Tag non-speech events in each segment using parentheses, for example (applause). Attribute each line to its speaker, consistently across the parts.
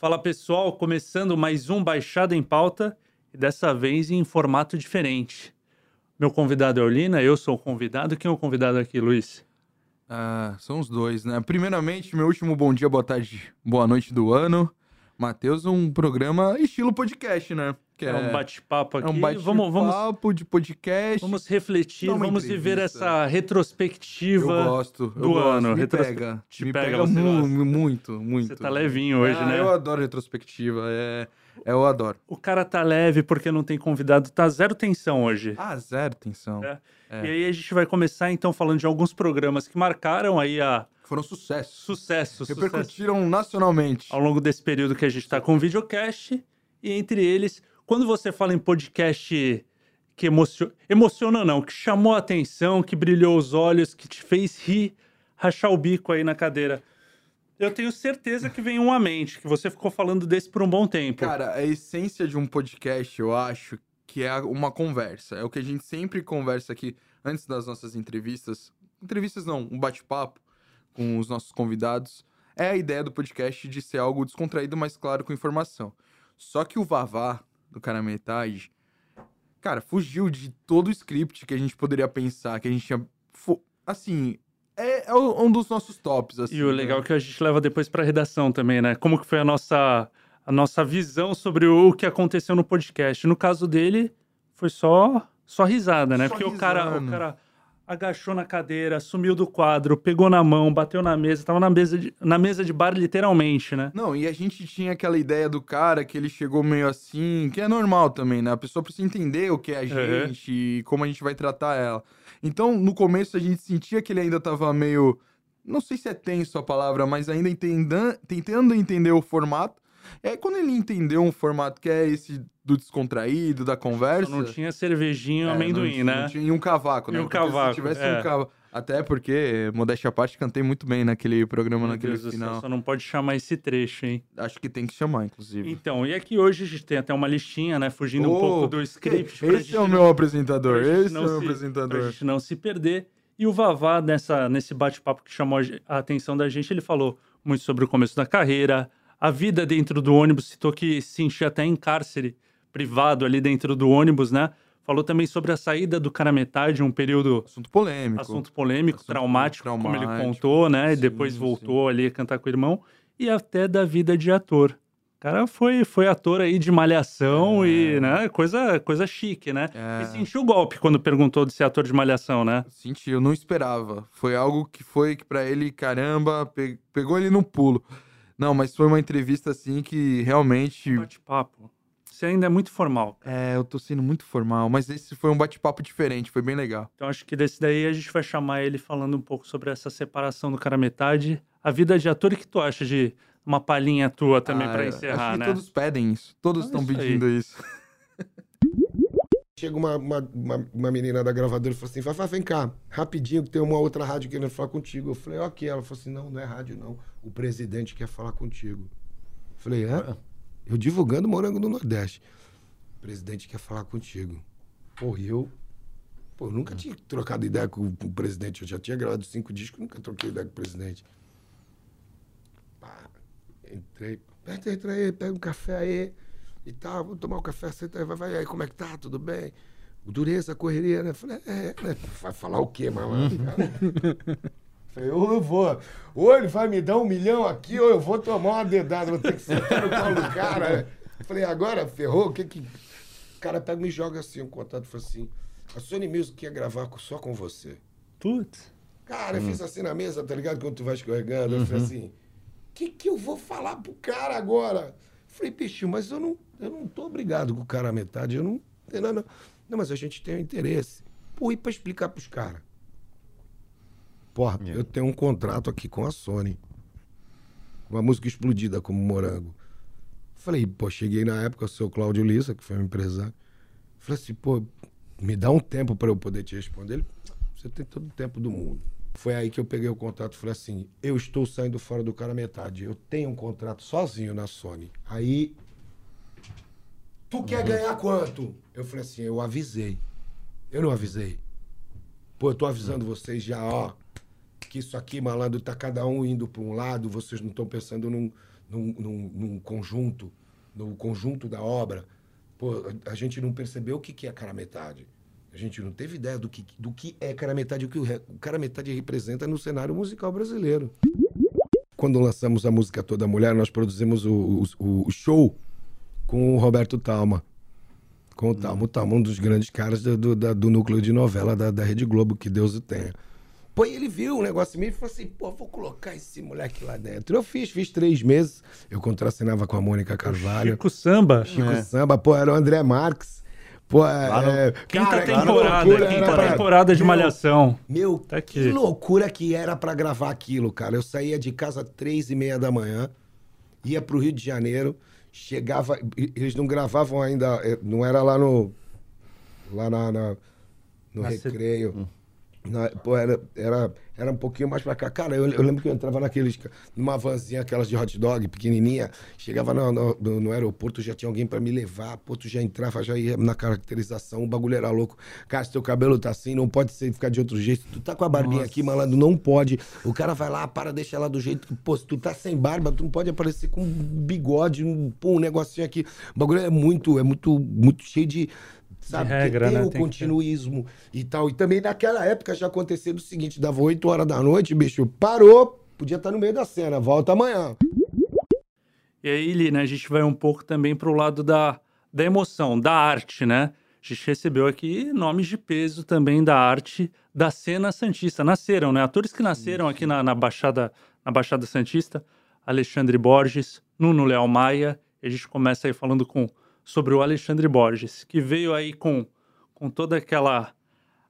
Speaker 1: Fala pessoal, começando mais um Baixada em Pauta e dessa vez em formato diferente. Meu convidado é o Lina, eu sou o convidado. Quem é o convidado aqui, Luiz?
Speaker 2: Ah, são os dois, né? Primeiramente, meu último bom dia, boa tarde, boa noite do ano. Matheus, um programa estilo podcast, né?
Speaker 1: Que é, um bate-papo aqui.
Speaker 2: É um bate-papo vamos, vamos, de podcast.
Speaker 1: Vamos refletir, vamos viver essa retrospectiva
Speaker 2: eu gosto,
Speaker 1: do
Speaker 2: eu
Speaker 1: ano.
Speaker 2: Me
Speaker 1: Retros...
Speaker 2: pega, Te me pega, pega mu muito, muito.
Speaker 1: Você tá levinho hoje,
Speaker 2: ah,
Speaker 1: né?
Speaker 2: Eu adoro retrospectiva, é... Eu adoro.
Speaker 1: O cara tá leve porque não tem convidado, tá zero tensão hoje.
Speaker 2: Ah, zero tensão.
Speaker 1: É. É. E aí a gente vai começar então falando de alguns programas que marcaram aí a
Speaker 2: foram sucessos.
Speaker 1: Sucesso,
Speaker 2: Repercutiram
Speaker 1: sucesso.
Speaker 2: nacionalmente.
Speaker 1: Ao longo desse período que a gente está com o videocast. E entre eles, quando você fala em podcast que emociona, emociona não, que chamou a atenção, que brilhou os olhos, que te fez rir, rachar o bico aí na cadeira. Eu tenho certeza que vem um à mente, que você ficou falando desse por um bom tempo.
Speaker 2: Cara, a essência de um podcast, eu acho, que é uma conversa. É o que a gente sempre conversa aqui antes das nossas entrevistas. Entrevistas não, um bate-papo com os nossos convidados, é a ideia do podcast de ser algo descontraído, mas claro, com informação. Só que o Vavá, do cara metade, cara, fugiu de todo o script que a gente poderia pensar, que a gente tinha. Assim, é, é, um dos nossos tops. Assim,
Speaker 1: e o legal né? é que a gente leva depois pra redação também, né? Como que foi a nossa, a nossa visão sobre o que aconteceu no podcast. No caso dele, foi só, só risada, né?
Speaker 2: Só
Speaker 1: Porque o cara. O cara agachou na cadeira, sumiu do quadro, pegou na mão, bateu na mesa, tava na mesa de, na mesa de bar literalmente, né?
Speaker 2: Não, e a gente tinha aquela ideia do cara que ele chegou meio assim, que é normal também, né? A pessoa precisa entender o que é a gente uhum. e como a gente vai tratar ela. Então, no começo a gente sentia que ele ainda tava meio não sei se é tenso a palavra, mas ainda entenda, tentando entender o formato. E aí, quando ele entendeu um formato que é esse do descontraído, da conversa.
Speaker 1: Não tinha cervejinho é, amendoim,
Speaker 2: não,
Speaker 1: né?
Speaker 2: Não tinha, e um cavaco, né?
Speaker 1: E um cavaco.
Speaker 2: Se tivesse
Speaker 1: é.
Speaker 2: um cavaco. Até porque, modéstia à parte, cantei muito bem naquele programa,
Speaker 1: Meu
Speaker 2: naquele
Speaker 1: Deus
Speaker 2: final.
Speaker 1: Céu, só não pode chamar esse trecho, hein?
Speaker 2: Acho que tem que chamar, inclusive.
Speaker 1: Então, e aqui hoje a gente tem até uma listinha, né? Fugindo
Speaker 2: oh,
Speaker 1: um pouco do script.
Speaker 2: Esse é o meu apresentador, esse é o meu
Speaker 1: se,
Speaker 2: apresentador.
Speaker 1: Pra gente não se perder. E o Vavá, nessa, nesse bate-papo que chamou a atenção da gente, ele falou muito sobre o começo da carreira, a vida dentro do ônibus, citou que se sentia até em cárcere privado ali dentro do ônibus, né? Falou também sobre a saída do cara metade, um período.
Speaker 2: Assunto polêmico.
Speaker 1: Assunto polêmico,
Speaker 2: Assunto
Speaker 1: traumático,
Speaker 2: traumático,
Speaker 1: como ele contou, né?
Speaker 2: Sim,
Speaker 1: e depois voltou
Speaker 2: sim.
Speaker 1: ali a cantar com o irmão. E até da vida de ator. O cara foi, foi ator aí de malhação
Speaker 2: É.
Speaker 1: e, né? Coisa, coisa chique, né?
Speaker 2: É.
Speaker 1: E sentiu o golpe quando perguntou de ser ator de malhação, né?
Speaker 2: Senti, eu não esperava. Foi algo que foi que para ele, caramba, pe- pegou ele no pulo. Não, mas foi uma entrevista assim que realmente.
Speaker 1: Bate-papo. Você ainda é muito formal.
Speaker 2: É, eu tô sendo muito formal, mas esse foi um bate-papo diferente, foi bem legal.
Speaker 1: Então acho que desse daí a gente vai chamar ele falando um pouco sobre essa separação do cara metade. A vida de ator, o que tu acha de uma palhinha tua também
Speaker 2: Ah,
Speaker 1: pra
Speaker 2: eu
Speaker 1: encerrar,
Speaker 2: acho que
Speaker 1: né?
Speaker 2: todos pedem isso. Todos
Speaker 1: Ah,
Speaker 2: estão
Speaker 1: aí.
Speaker 2: pedindo isso.
Speaker 3: Chega uma, uma, uma, uma menina da gravadora e falou assim: Fafá, vem cá, rapidinho, que tem uma outra rádio querendo falar contigo. Eu falei: Ok. Ela falou assim: Não, não é rádio, não. O presidente quer falar contigo. Eu falei: É? Eu divulgando morango no Nordeste. O presidente quer falar contigo. E eu. Pô, eu nunca tinha trocado ideia com, com o presidente. Eu já tinha gravado cinco discos, nunca troquei ideia com o presidente. Pá, entrei. Entra aí, pega um café aí e tal, vamos tomar um café, senta aí, vai, vai aí, como é que tá? Tudo bem? Dureza, correria, né? Falei, é, né? Vai falar o quê, malandro? (laughs) cara? Falei, ou eu vou, ou ele vai me dar um milhão aqui, ou eu vou tomar uma dedada, vou ter que sentar no colo do cara. Falei, agora ferrou, o que que. O cara pega e me joga assim, um contato, falou assim: a Sony Music quer gravar só com você.
Speaker 1: Putz.
Speaker 3: Cara, eu fiz assim na mesa, tá ligado? Quando tu vai escorregando, eu falei assim: o que, que eu vou falar pro cara agora? Falei, bicho, mas eu não, eu não tô obrigado com o cara à metade, eu não. Não, não, não mas a gente tem um interesse. Pô, e pra explicar pros caras? Porra, eu tenho um contrato aqui com a Sony. Uma música explodida como morango. Falei, pô, cheguei na época, o seu Cláudio Lissa, que foi um empresário. Falei assim, pô, me dá um tempo para eu poder te responder. Ele, você tem todo o tempo do mundo. Foi aí que eu peguei o contrato e falei assim: eu estou saindo fora do cara metade. Eu tenho um contrato sozinho na Sony. Aí. Tu quer ganhar quanto? Eu falei assim: eu avisei. Eu não avisei. Pô, eu tô avisando vocês já, ó. Que isso aqui, malandro, tá cada um indo para um lado, vocês não estão pensando num, num, num, num conjunto, no conjunto da obra, pô, a, a gente não percebeu o que, que é cara metade. A gente não teve ideia do que, do que é cara metade, o que o, cara metade representa no cenário musical brasileiro. Quando lançamos a música Toda Mulher, nós produzimos o, o, o show com o Roberto Talma. Com o Talma. O Talma, um dos grandes caras do, do, da- do núcleo de novela da, da Rede Globo, que Deus o tenha. Pô, e ele viu o negócio meio e falou assim: pô, vou colocar esse moleque lá dentro. Eu fiz, fiz três meses. Eu contracenava com a Mônica Carvalho.
Speaker 1: Chico Samba.
Speaker 3: Chico Samba, pô, era o André Marques. Pô, é,
Speaker 1: Quinta
Speaker 3: cara,
Speaker 1: temporada,
Speaker 3: loucura
Speaker 1: quinta
Speaker 3: pra-
Speaker 1: temporada de
Speaker 3: Meu,
Speaker 1: Malhação.
Speaker 3: Meu,
Speaker 1: Tá
Speaker 3: que loucura que era pra gravar aquilo, cara. Eu saía de casa três e meia da manhã, ia pro Rio de Janeiro, chegava. Eles não gravavam ainda, eh, não era lá no. Lá na, na- no
Speaker 1: C-
Speaker 3: recreio. Na- pô, era, era, era um pouquinho mais pra cá. Cara, eu, eu lembro que eu entrava naqueles. numa vanzinha, aquelas de hot dog, pequenininha. Chegava no, no, no- aeroporto, já tinha alguém pra me levar. Pô, tu já entrava, já ia na caracterização. O bagulho era louco. Cara, se teu cabelo tá assim, não pode ser, ficar de outro jeito. Tu tá com a barbinha aqui, malandro, não pode. O cara vai lá, para, deixa ela do jeito que. Pô, se tu tá sem barba, tu não pode aparecer com um bigode, um, pô, um negocinho aqui. O bagulho é muito, é muito, muito cheio de. Sabe, Porque
Speaker 1: regra,
Speaker 3: tem
Speaker 1: né?
Speaker 3: o
Speaker 1: Tem
Speaker 3: continuismo e tal. E também naquela época já acontecia o seguinte: dava 8 horas da noite, bicho, parou, podia estar no meio da cena, volta amanhã.
Speaker 1: E aí, Lina, a gente vai um pouco também pro lado da, da emoção, da arte, né? A gente recebeu aqui nomes de peso também da arte da cena Santista. Nasceram, né? Atores que nasceram aqui na, na Baixada, na Baixada Santista. Alexandre Borges, Nuno Leal Maia. E a gente começa aí falando com, sobre o Alexandre Borges, que veio aí com, com toda aquela,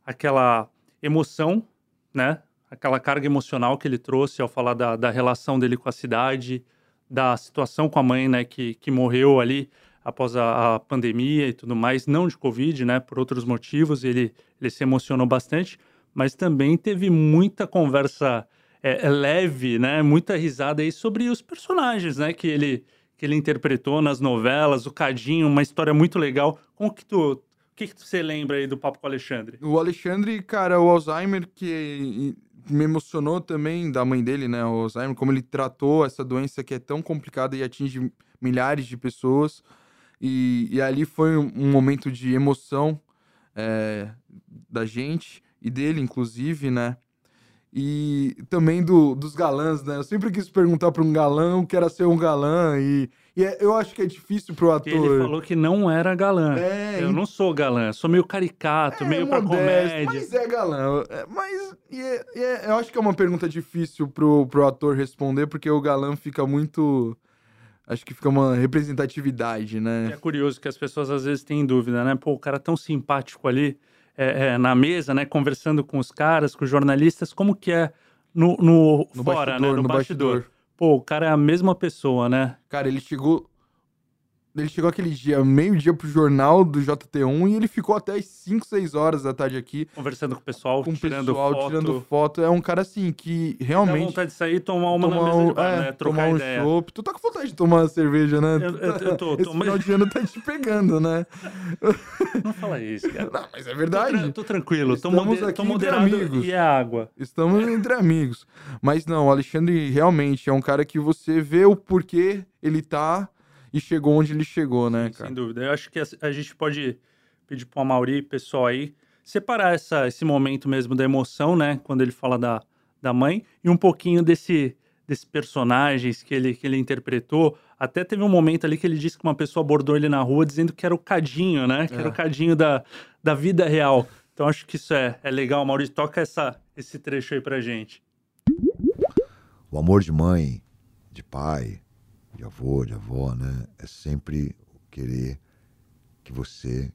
Speaker 1: aquela emoção, né? Aquela carga emocional que ele trouxe ao falar da, da relação dele com a cidade, da situação com a mãe, né, que, que morreu ali após a, a pandemia e tudo mais, não de Covid, né, por outros motivos, ele, ele se emocionou bastante, mas também teve muita conversa é, leve, né, muita risada aí sobre os personagens, né, que ele, que ele interpretou nas novelas, o Cadinho, uma história muito legal. Como que tu, o que, que você lembra aí do Papo com o Alexandre?
Speaker 2: O Alexandre, cara, o Alzheimer, que me emocionou também da mãe dele, né? O Alzheimer, como ele tratou essa doença que é tão complicada e atinge milhares de pessoas. E, e ali foi um, momento de emoção é, da gente e dele, inclusive, né? E também do, dos galãs, né? Eu sempre quis perguntar para um galã o que era ser um galã. E, e é- eu acho que é difícil pro
Speaker 1: Que
Speaker 2: ator.
Speaker 1: ele falou que não era galã.
Speaker 2: É,
Speaker 1: Eu não sou galã, sou meio caricato, meio pra
Speaker 2: modesto,
Speaker 1: comédia.
Speaker 2: Mas é galã. É, Mas e é- e é- eu acho que é uma pergunta difícil pro, pro ator responder, porque o galã fica muito. Acho que fica uma representatividade,
Speaker 1: É
Speaker 2: né?
Speaker 1: curioso que as pessoas às vezes têm dúvida, né? Pô, o cara tão simpático ali é, é, na mesa, né? Conversando com os caras, com os jornalistas, como que é no, no,
Speaker 2: No
Speaker 1: fora,
Speaker 2: bastidor,
Speaker 1: né? No,
Speaker 2: no
Speaker 1: bastidor.
Speaker 2: bastidor.
Speaker 1: Pô, o cara é a mesma pessoa, né?
Speaker 2: Cara, ele chegou. Ele chegou aquele dia, meio-dia pro jornal do JT1 e ele ficou até as 5, 6 horas da tarde aqui
Speaker 1: Conversando com o pessoal,
Speaker 2: com o
Speaker 1: tirando
Speaker 2: pessoal,
Speaker 1: foto.
Speaker 2: tirando foto. É um cara assim que
Speaker 1: Dá
Speaker 2: realmente.
Speaker 1: vontade de sair e tomar uma na
Speaker 2: tomar
Speaker 1: mesa de
Speaker 2: um-
Speaker 1: bar,
Speaker 2: é,
Speaker 1: né? Trocar
Speaker 2: tomar um
Speaker 1: ideia.
Speaker 2: chopp. Tu tá com vontade de tomar uma cerveja, né?
Speaker 1: Eu- eu- eu tô-
Speaker 2: Esse
Speaker 1: tô, mas-
Speaker 2: final de ano tá te pegando, né? (laughs)
Speaker 1: Não fala isso, cara.
Speaker 2: Não, mas é
Speaker 1: Tô,
Speaker 2: verdade.
Speaker 1: tra- tô tranquilo, tô,
Speaker 2: Estamos
Speaker 1: mode-
Speaker 2: aqui
Speaker 1: tô
Speaker 2: entre amigos.
Speaker 1: e é água.
Speaker 2: Estamos entre amigos. Mas não, o Alexandre realmente é um cara que você vê o porquê ele tá e chegou onde ele chegou, né, cara?
Speaker 1: Sem dúvida. Eu acho que a, a gente pode pedir para o Mauri, pessoal aí, separar essa, esse momento mesmo da emoção, né? Quando ele fala da, da mãe, e um pouquinho desse, desses personagens que ele, que ele interpretou. Até teve um momento ali que ele disse que uma pessoa abordou ele na rua dizendo que era o Cadinho, né? Que era
Speaker 2: É.
Speaker 1: o Cadinho da, da vida real. Então acho que isso é, é legal. Maurício, toca essa, esse trecho aí pra gente.
Speaker 4: O amor de mãe, de pai, de avô, de avó, né? É sempre querer que você,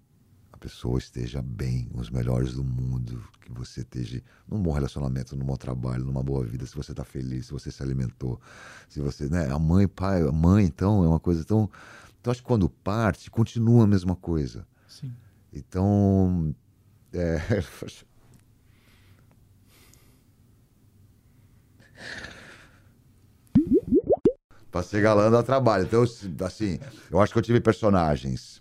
Speaker 4: a pessoa, esteja bem, os melhores do mundo, que você esteja num bom relacionamento, num bom trabalho, numa boa vida, se você está feliz, se você se alimentou, se você, né? A mãe, pai, a mãe, então, é uma coisa tão. Então, acho que quando parte, continua a mesma coisa.
Speaker 2: Sim.
Speaker 4: Então, é, (laughs) Pra ser galã dá trabalho. Então, assim, eu acho que eu tive personagens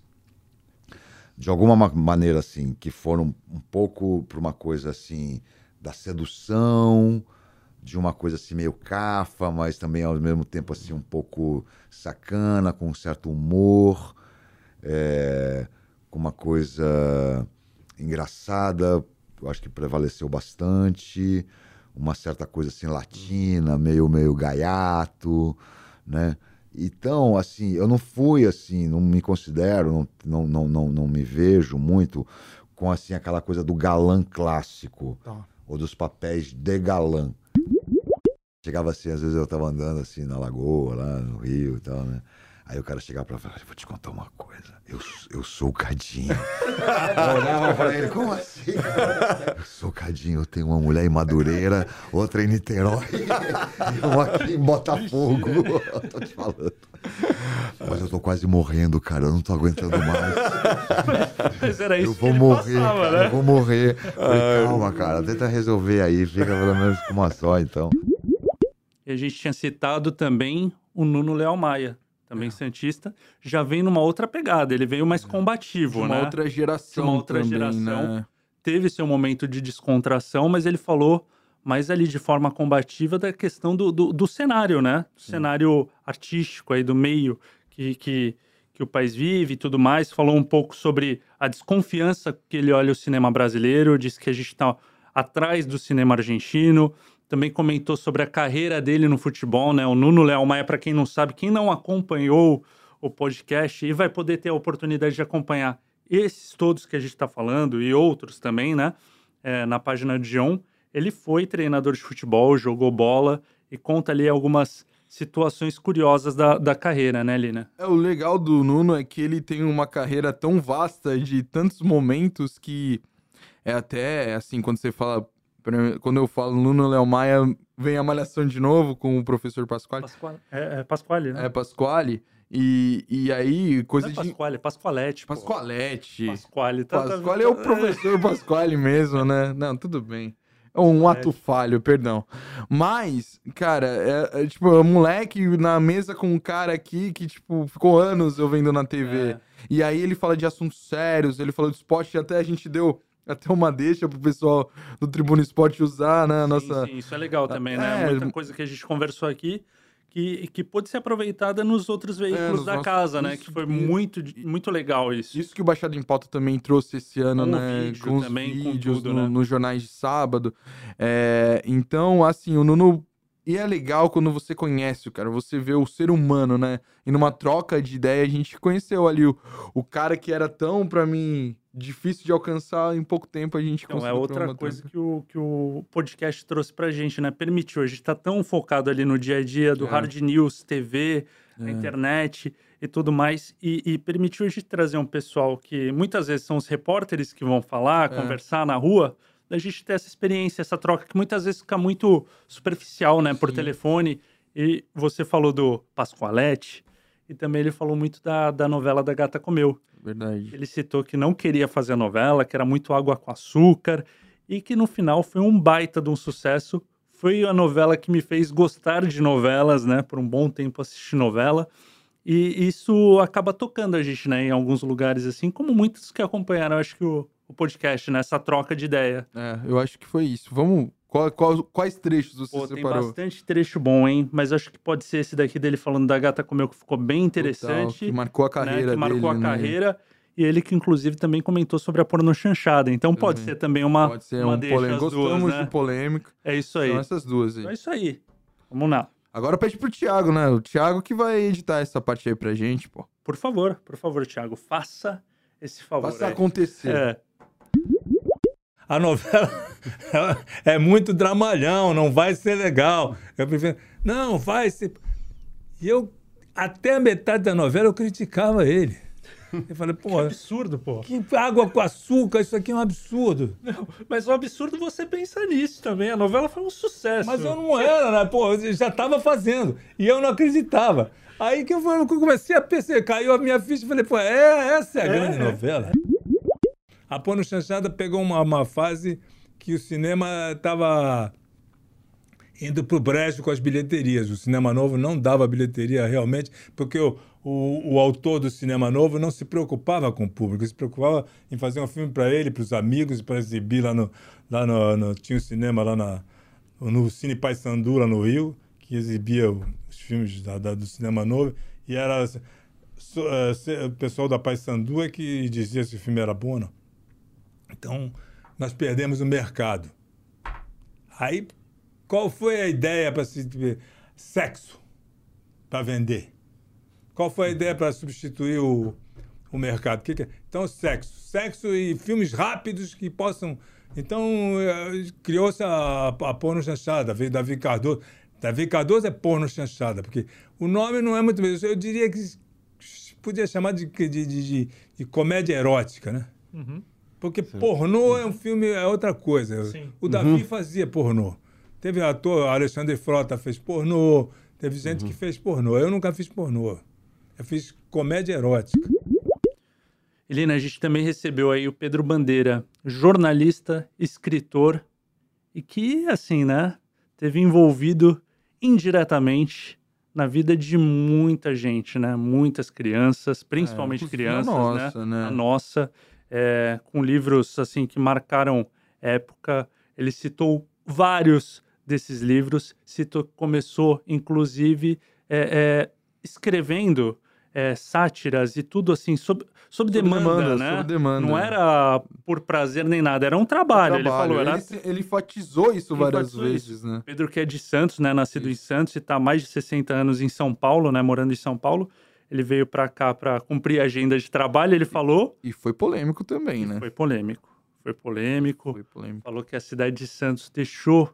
Speaker 4: de alguma ma- maneira, assim, que foram um pouco pra uma coisa assim da sedução, de uma coisa assim meio cafa, mas também ao mesmo tempo assim um pouco sacana, com um certo humor, é, com uma coisa engraçada, eu acho que prevaleceu bastante, uma certa coisa assim latina, meio meio gaiato, né? Então, assim, eu não fui assim, não me considero, não, não, não, não, me vejo muito com assim aquela coisa do galã clássico tá. ou dos papéis de galã. Chegava assim, às vezes eu tava andando assim na lagoa, lá no Rio e tal, né? Aí o cara chegava pra falar, vou te contar uma coisa. Eu, eu sou o Cadinho. (laughs) eu olhava pra ele, como assim? Eu sou o Cadinho, eu tenho uma mulher em Madureira, outra em Niterói, e (laughs) uma aqui em Botafogo. (laughs) tô te falando. Mas eu tô quase morrendo, cara. Eu não tô aguentando mais.
Speaker 1: Mas era isso
Speaker 4: eu vou morrer, passava, cara, né? Eu vou morrer. Falei, calma, cara. Tenta resolver aí. Fica pelo menos com uma só, então.
Speaker 1: E a gente tinha citado também o Nuno Leal Maia também é. Santista, já vem numa outra pegada. Ele veio mais é. combativo,
Speaker 2: de
Speaker 1: uma
Speaker 2: né? outra geração.
Speaker 1: De uma outra
Speaker 2: também,
Speaker 1: geração.
Speaker 2: Né?
Speaker 1: Teve seu momento de descontração, mas ele falou mais ali de forma combativa da questão do, do, do cenário, né? Do cenário artístico aí do meio que, que, que o país vive e tudo mais. Falou um pouco sobre a desconfiança que ele olha o cinema brasileiro, disse que a gente está atrás do cinema argentino também comentou sobre a carreira dele no futebol, né? O Nuno Leal Maia, para quem não sabe, quem não acompanhou o podcast e vai poder ter a oportunidade de acompanhar esses todos que a gente está falando e outros também, né? É, na página de John, ele foi treinador de futebol, jogou bola e conta ali algumas situações curiosas da, da carreira, né, Lina?
Speaker 2: É, o legal do Nuno é que ele tem uma carreira tão vasta de tantos momentos que é até assim, quando você fala, quando eu falo Nuno Léo Maia, vem a malhação de novo com o professor Pasquale.
Speaker 1: Pasquale. É, é Pasquale, né?
Speaker 2: É, Pasquale. E, e aí, coisa
Speaker 1: Não é
Speaker 2: de.
Speaker 1: Pasquale, é Pasqualete.
Speaker 2: Pasqualete.
Speaker 1: Pasquale, tá,
Speaker 2: Pasquale tá... é o professor (laughs) Pasquale mesmo, né? Não, tudo bem. É um ato é. falho, perdão. Mas, cara, é, é, tipo, é um moleque na mesa com um cara aqui que, tipo, ficou anos eu vendo na TV. É. E aí ele fala de assuntos sérios, ele falou de esporte, até a gente deu até uma deixa pro pessoal do Tribuna Esporte usar, né?
Speaker 1: Sim,
Speaker 2: nossa...
Speaker 1: sim, isso é legal também, né? É... Muita coisa que a gente conversou aqui que, que pôde ser aproveitada nos outros é, veículos é, da casa, né? Que foi muito, muito legal isso.
Speaker 2: Isso que o Baixada em Pauta também trouxe esse ano, né?
Speaker 1: Vídeo com os também, vídeos com tudo,
Speaker 2: no,
Speaker 1: né?
Speaker 2: nos jornais de sábado. É, então, assim, o Nuno e é legal quando você conhece o cara, você vê o ser humano, né? E numa troca de ideia, a gente conheceu ali o, o cara que era tão, para mim, difícil de alcançar, em pouco tempo a gente
Speaker 1: então, conseguiu. É outra coisa que o, que o podcast trouxe pra gente, né? Permitiu, a gente tá tão focado ali no dia a dia do é. hard news, TV, é. internet e tudo mais, e, e, permitiu a gente trazer um pessoal que muitas vezes são os repórteres que vão falar, é. conversar na rua, da gente ter essa experiência, essa troca, que muitas vezes fica muito superficial, né, por telefone. E você falou do Pascoalete, e também ele falou muito da, da novela da Gata Comeu.
Speaker 2: Verdade.
Speaker 1: Ele citou que não queria fazer a novela, que era muito água com açúcar, e que no final foi um baita de um sucesso. Foi a novela que me fez gostar de novelas, né? Por um bom tempo assistir novela. E isso acaba tocando a gente, né? Em alguns lugares, assim, como muitos que acompanharam, acho que o, o podcast, né? troca de ideia.
Speaker 2: É, eu acho que foi isso. Vamos. Qual, qual, quais trechos você Pô, separou?
Speaker 1: Tem bastante trecho bom, hein? Mas acho que pode ser esse daqui dele falando da gata comeu, que ficou bem interessante. Total,
Speaker 2: que marcou a carreira né?
Speaker 1: Que marcou
Speaker 2: dele,
Speaker 1: a
Speaker 2: né?
Speaker 1: carreira. E ele que, inclusive, também comentou sobre a porno chanchada. Então pode ser também uma.
Speaker 2: Pode ser
Speaker 1: uma
Speaker 2: um polêmica. Gostamos duas, né? de polêmica.
Speaker 1: É isso aí.
Speaker 2: São essas duas aí.
Speaker 1: É isso aí. Vamos lá.
Speaker 2: Agora pede pro Thiago, né? O Thiago que vai editar essa parte aí pra gente, pô.
Speaker 1: Por favor, por favor, Thiago, faça esse favor.
Speaker 2: Faça aí. acontecer.
Speaker 1: É
Speaker 5: a novela (laughs) é muito dramalhão, não vai ser legal. Eu prefiro, não, vai ser. E eu, até a metade da novela, eu criticava ele. Eu falei, (laughs) pô. Que
Speaker 1: absurdo, pô.
Speaker 5: Que água com açúcar, isso aqui é um absurdo.
Speaker 1: Não, mas o absurdo você pensa nisso também. A novela foi um sucesso.
Speaker 5: Mas eu não era, né? Pô, eu já estava fazendo. E eu não acreditava. Aí que eu, comecei a perceber, caiu a minha ficha e falei, pô, é, essa é a é, grande é. novela. A Porno Chanchada pegou uma, uma fase que o cinema estava indo para o brejo com as bilheterias. O cinema novo não dava bilheteria realmente, porque o, o, o, autor do cinema novo não se preocupava com o público, se preocupava em fazer um filme para ele, para os amigos, para exibir lá no. Lá no, no, tinha um cinema lá na, no Cine Paysandu, lá no Rio, que exibia os filmes da, da- do cinema novo, e era se- o pessoal da Paysandu é que dizia se o filme era bom ou não. Então, nós perdemos o mercado. Aí, qual foi a ideia para se sexo para vender? Qual foi a ideia para substituir o, o mercado? Que que é? Então, sexo. Sexo e filmes rápidos que possam. Então, eh, criou-se a, a porno chanchada, veio Davi Cardoso. Davi Cardoso é porno chanchada, porque o nome não é muito bem. Eu diria que podia chamar de, de, de, de- comédia erótica, né? Porque pornô é um filme, é outra coisa.
Speaker 1: Sim.
Speaker 5: O Davi fazia pornô. Teve ator, Alexandre Frota fez pornô, teve gente que fez pornô. Eu nunca fiz pornô. Eu fiz comédia erótica.
Speaker 1: Helena, a gente também recebeu aí o Pedro Bandeira, jornalista, escritor, e que, assim, né, teve envolvido indiretamente na vida de muita gente, né? Muitas crianças, principalmente
Speaker 2: a
Speaker 1: crianças,
Speaker 2: nossa, né?
Speaker 1: A nossa, é, com livros, assim, que marcaram época. Ele citou vários desses livros, citou, começou, inclusive, é, é, escrevendo é, sátiras e tudo assim, sob, sob demanda,
Speaker 2: demanda,
Speaker 1: né?
Speaker 2: sob demanda.
Speaker 1: Não era por prazer nem nada, era um trabalho. Ele
Speaker 2: Trabalho.
Speaker 1: falou, era
Speaker 2: ele, ele enfatizou isso
Speaker 1: Ele
Speaker 2: várias
Speaker 1: enfatizou
Speaker 2: vezes, né?
Speaker 1: Pedro que é de Santos, né? Nascido em
Speaker 2: Isso.
Speaker 1: Santos e está há mais de 60 anos em São Paulo, né? Morando em São Paulo. Ele veio para cá para cumprir a agenda de trabalho. Ele falou,
Speaker 2: E foi polêmico também, né?
Speaker 1: foi polêmico, foi polêmico.
Speaker 2: Foi polêmico.
Speaker 1: Falou que a cidade de Santos deixou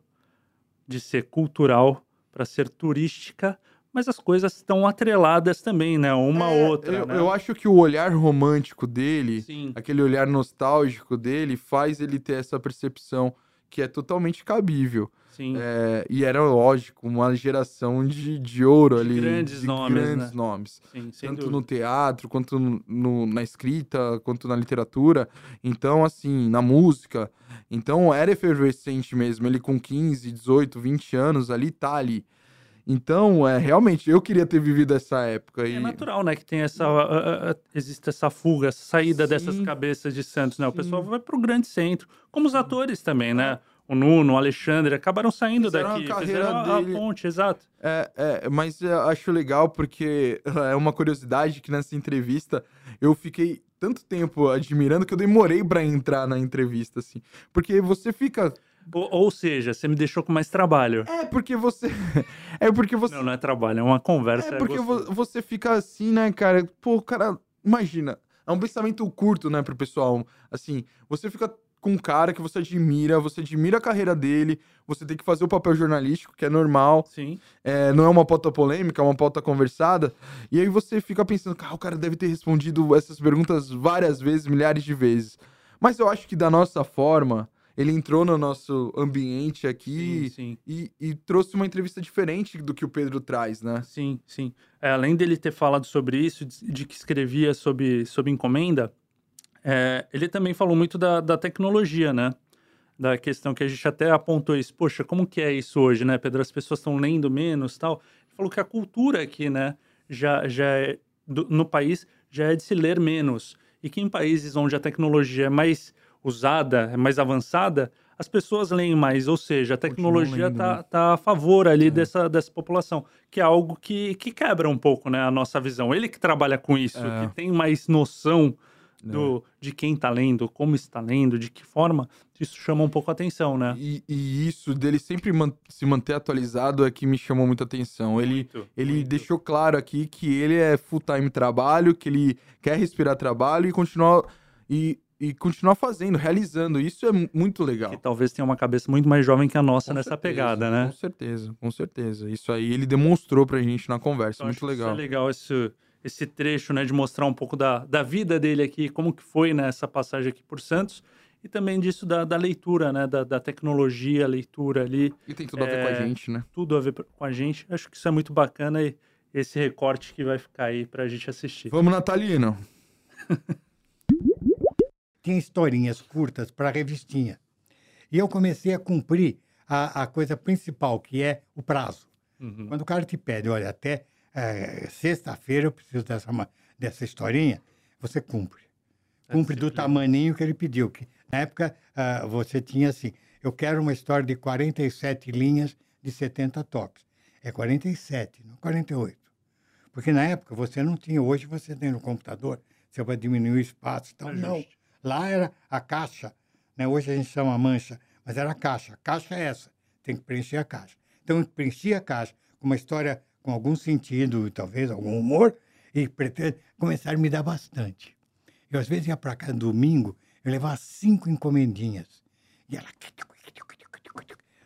Speaker 1: de ser cultural para ser turística, mas as coisas estão atreladas também, né? Uma
Speaker 2: É,
Speaker 1: outra,
Speaker 2: eu,
Speaker 1: né?
Speaker 2: eu acho que o olhar romântico dele,
Speaker 1: Sim.
Speaker 2: aquele olhar nostálgico dele, faz ele ter essa percepção que é totalmente cabível.
Speaker 1: Sim.
Speaker 2: É, e era lógico, uma geração de, de ouro
Speaker 1: De
Speaker 2: ali.
Speaker 1: grandes
Speaker 2: de
Speaker 1: nomes,
Speaker 2: grandes
Speaker 1: né?
Speaker 2: nomes.
Speaker 1: Sim,
Speaker 2: Tanto
Speaker 1: dúvida.
Speaker 2: no teatro, quanto no- na escrita, quanto na literatura. Então, assim, na música. Então, era efervescente mesmo. Ele com 15, 18, 20 anos ali, tá ali. Então, é, realmente, eu queria ter vivido essa época. E...
Speaker 1: É natural, né, que tem essa, a- a- existe essa fuga, essa saída
Speaker 2: Sim.
Speaker 1: dessas cabeças de Santos, né? O
Speaker 2: Sim.
Speaker 1: pessoal vai pro grande centro, como os atores também, né? O Nuno, o Alexandre, acabaram saindo
Speaker 2: Fizeram a
Speaker 1: daqui,
Speaker 2: carreira
Speaker 1: fizeram a, a
Speaker 2: dele.
Speaker 1: ponte, exato.
Speaker 2: É, é, mas eu acho legal porque (laughs) é uma curiosidade que nessa entrevista eu fiquei tanto tempo admirando que eu demorei pra entrar na entrevista, assim. Porque você fica.
Speaker 1: Ou, ou seja, você me deixou com mais trabalho.
Speaker 2: É porque você. (laughs) É porque você.
Speaker 1: Não, não é trabalho, é uma conversa.
Speaker 2: É porque vo-
Speaker 1: gostosa.
Speaker 2: você fica assim, né, cara? Pô, cara, imagina. É um pensamento curto, né, pro pessoal. Assim, você fica com um cara que você admira, você admira a carreira dele, você tem que fazer o papel jornalístico, que é normal.
Speaker 1: Sim,
Speaker 2: é, não é uma pauta polêmica, é uma pauta conversada. E aí você fica pensando, cara, o cara deve ter respondido essas perguntas várias vezes, milhares de vezes. Mas eu acho que da nossa forma, ele entrou no nosso ambiente
Speaker 1: sim,
Speaker 2: aqui
Speaker 1: sim.
Speaker 2: e, e trouxe uma entrevista diferente do que o Pedro traz, né?
Speaker 1: Sim, sim. É, além dele ter falado sobre isso, de, que escrevia sob, sob encomenda, é, ele também falou muito da, da tecnologia, né? Da questão que a gente até apontou isso. Poxa, como que é isso hoje, né, Pedro? As pessoas estão lendo menos tal. Ele falou que a cultura aqui, né, já, já é, do- no país já é de se ler menos. E que em países onde a tecnologia é mais usada, é mais avançada, as pessoas leem mais, ou seja, a tecnologia está
Speaker 2: né?
Speaker 1: tá a favor ali dessa, dessa população, que é algo que, que quebra um pouco né, a nossa visão. Ele que trabalha com isso,
Speaker 2: É.
Speaker 1: que tem mais noção do, de quem está lendo, como está lendo, de que forma, isso chama um pouco a atenção, né?
Speaker 2: E, e isso dele sempre man- se manter atualizado é que me chamou muita atenção. Ele,
Speaker 1: Muito,
Speaker 2: ele
Speaker 1: muito.
Speaker 2: deixou claro aqui que ele é full-time trabalho, que ele quer respirar trabalho e continuar, e, e continuar fazendo, realizando. Isso é mu- muito legal.
Speaker 1: Que talvez tenha uma cabeça muito mais jovem que a nossa
Speaker 2: Com
Speaker 1: nessa
Speaker 2: certeza,
Speaker 1: pegada, né?
Speaker 2: Com certeza, com certeza. Isso aí ele demonstrou pra gente na conversa.
Speaker 1: Então,
Speaker 2: muito legal.
Speaker 1: Isso é legal esse, esse trecho, né, de mostrar um pouco da, da vida dele aqui, como que foi nessa passagem aqui por Santos, e também disso da, da leitura, né, da, da tecnologia, leitura ali,
Speaker 2: E tem tudo a ver com a
Speaker 1: É,
Speaker 2: gente, né?
Speaker 1: tudo a ver com a gente. Acho que isso é muito bacana e esse recorte que vai ficar aí pra gente assistir.
Speaker 2: Vamos, Natalino. (laughs)
Speaker 6: tinha historinhas curtas para revistinha. E eu comecei a cumprir a, a coisa principal, que é o prazo.
Speaker 1: Uhum.
Speaker 6: Quando o cara te pede, olha, até eh, sexta-feira eu preciso dessa, dessa historinha, você cumpre.
Speaker 1: É
Speaker 6: Cumpre do
Speaker 1: sempre-
Speaker 6: tamaninho que ele pediu. Que Na época, ah, você tinha assim: eu quero uma história de 47 linhas de 70 toques. É 47, não 48. Porque na época você não tinha, hoje você tem no computador, você vai diminuir o espaço e tal. Não. Lá era a caixa, né? hoje a gente chama mancha, mas era a caixa. A caixa é essa, tem que preencher a caixa. Então eu preenchi a caixa com uma história com algum sentido, talvez algum humor, e pretendo começar a me dar bastante. Eu às vezes ia para casa domingo, eu levava cinco encomendinhas. E ela.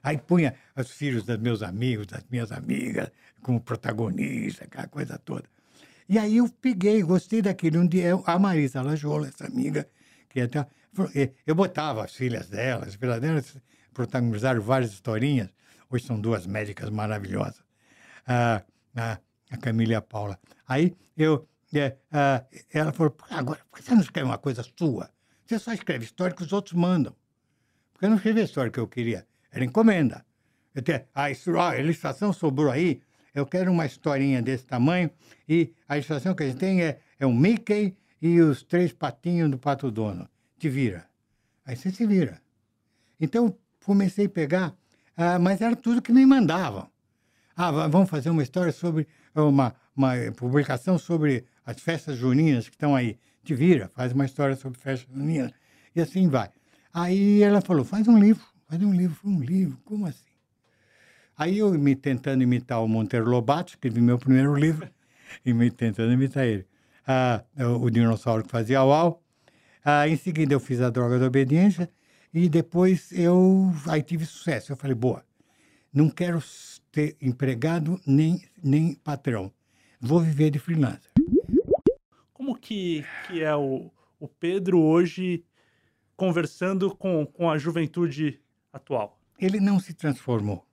Speaker 6: Aí punha os filhos dos meus amigos, das minhas amigas, como protagonista, aquela coisa toda. E aí eu peguei, gostei daquele. Um dia a Marisa Lajola, essa amiga, que até. Eu botava as filhas delas, as filhas delas protagonizaram várias historinhas. Hoje são duas médicas maravilhosas. Ah, a, a Camila e a Paula. Aí eu. é, ah, ela falou: "Pô, agora, por que você não escreve uma coisa sua? Você só escreve história que os outros mandam. Porque eu não escrevi a história que eu queria, era encomenda. Eu te, a, a ilustração sobrou aí, eu quero uma historinha desse tamanho, e a ilustração que a gente tem é, é um Mickey e os três patinhos do Pato Dono. Te vira. Aí você se vira. Então, comecei a pegar, ah, mas era tudo que me mandavam. Ah, va- vamos fazer uma história sobre uma, uma publicação sobre as festas juninas que estão aí. Te vira, faz uma história sobre festas juninas. E assim vai. Aí ela falou, faz um livro, faz um livro, um livro, como assim? Aí eu me tentando imitar o Monteiro Lobato, escrevi meu primeiro livro, (laughs) e me tentando imitar ele. Ah, o dinossauro que fazia uau. Ah, em seguida eu fiz a droga da obediência e depois eu aí tive sucesso. Eu falei, boa, não quero ter empregado nem, nem patrão. Vou viver de freelancer.
Speaker 1: Como que, que é o, o Pedro hoje conversando com, com a juventude atual?
Speaker 6: Ele não se transformou.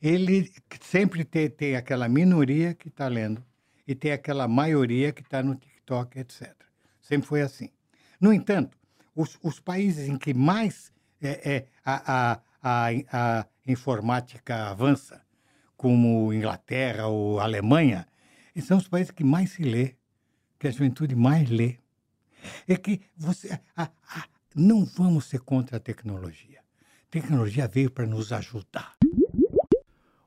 Speaker 6: Ele sempre tem, tem aquela minoria que está lendo e tem aquela maioria que está no TikTok, etc. Sempre foi assim. No entanto, os, os países em que mais é, é, a, a, a, a informática avança, como Inglaterra ou Alemanha, esses são os países que mais se lê, que a juventude mais lê. É que você. a- a- não vamos ser contra a tecnologia. A tecnologia veio para nos ajudar.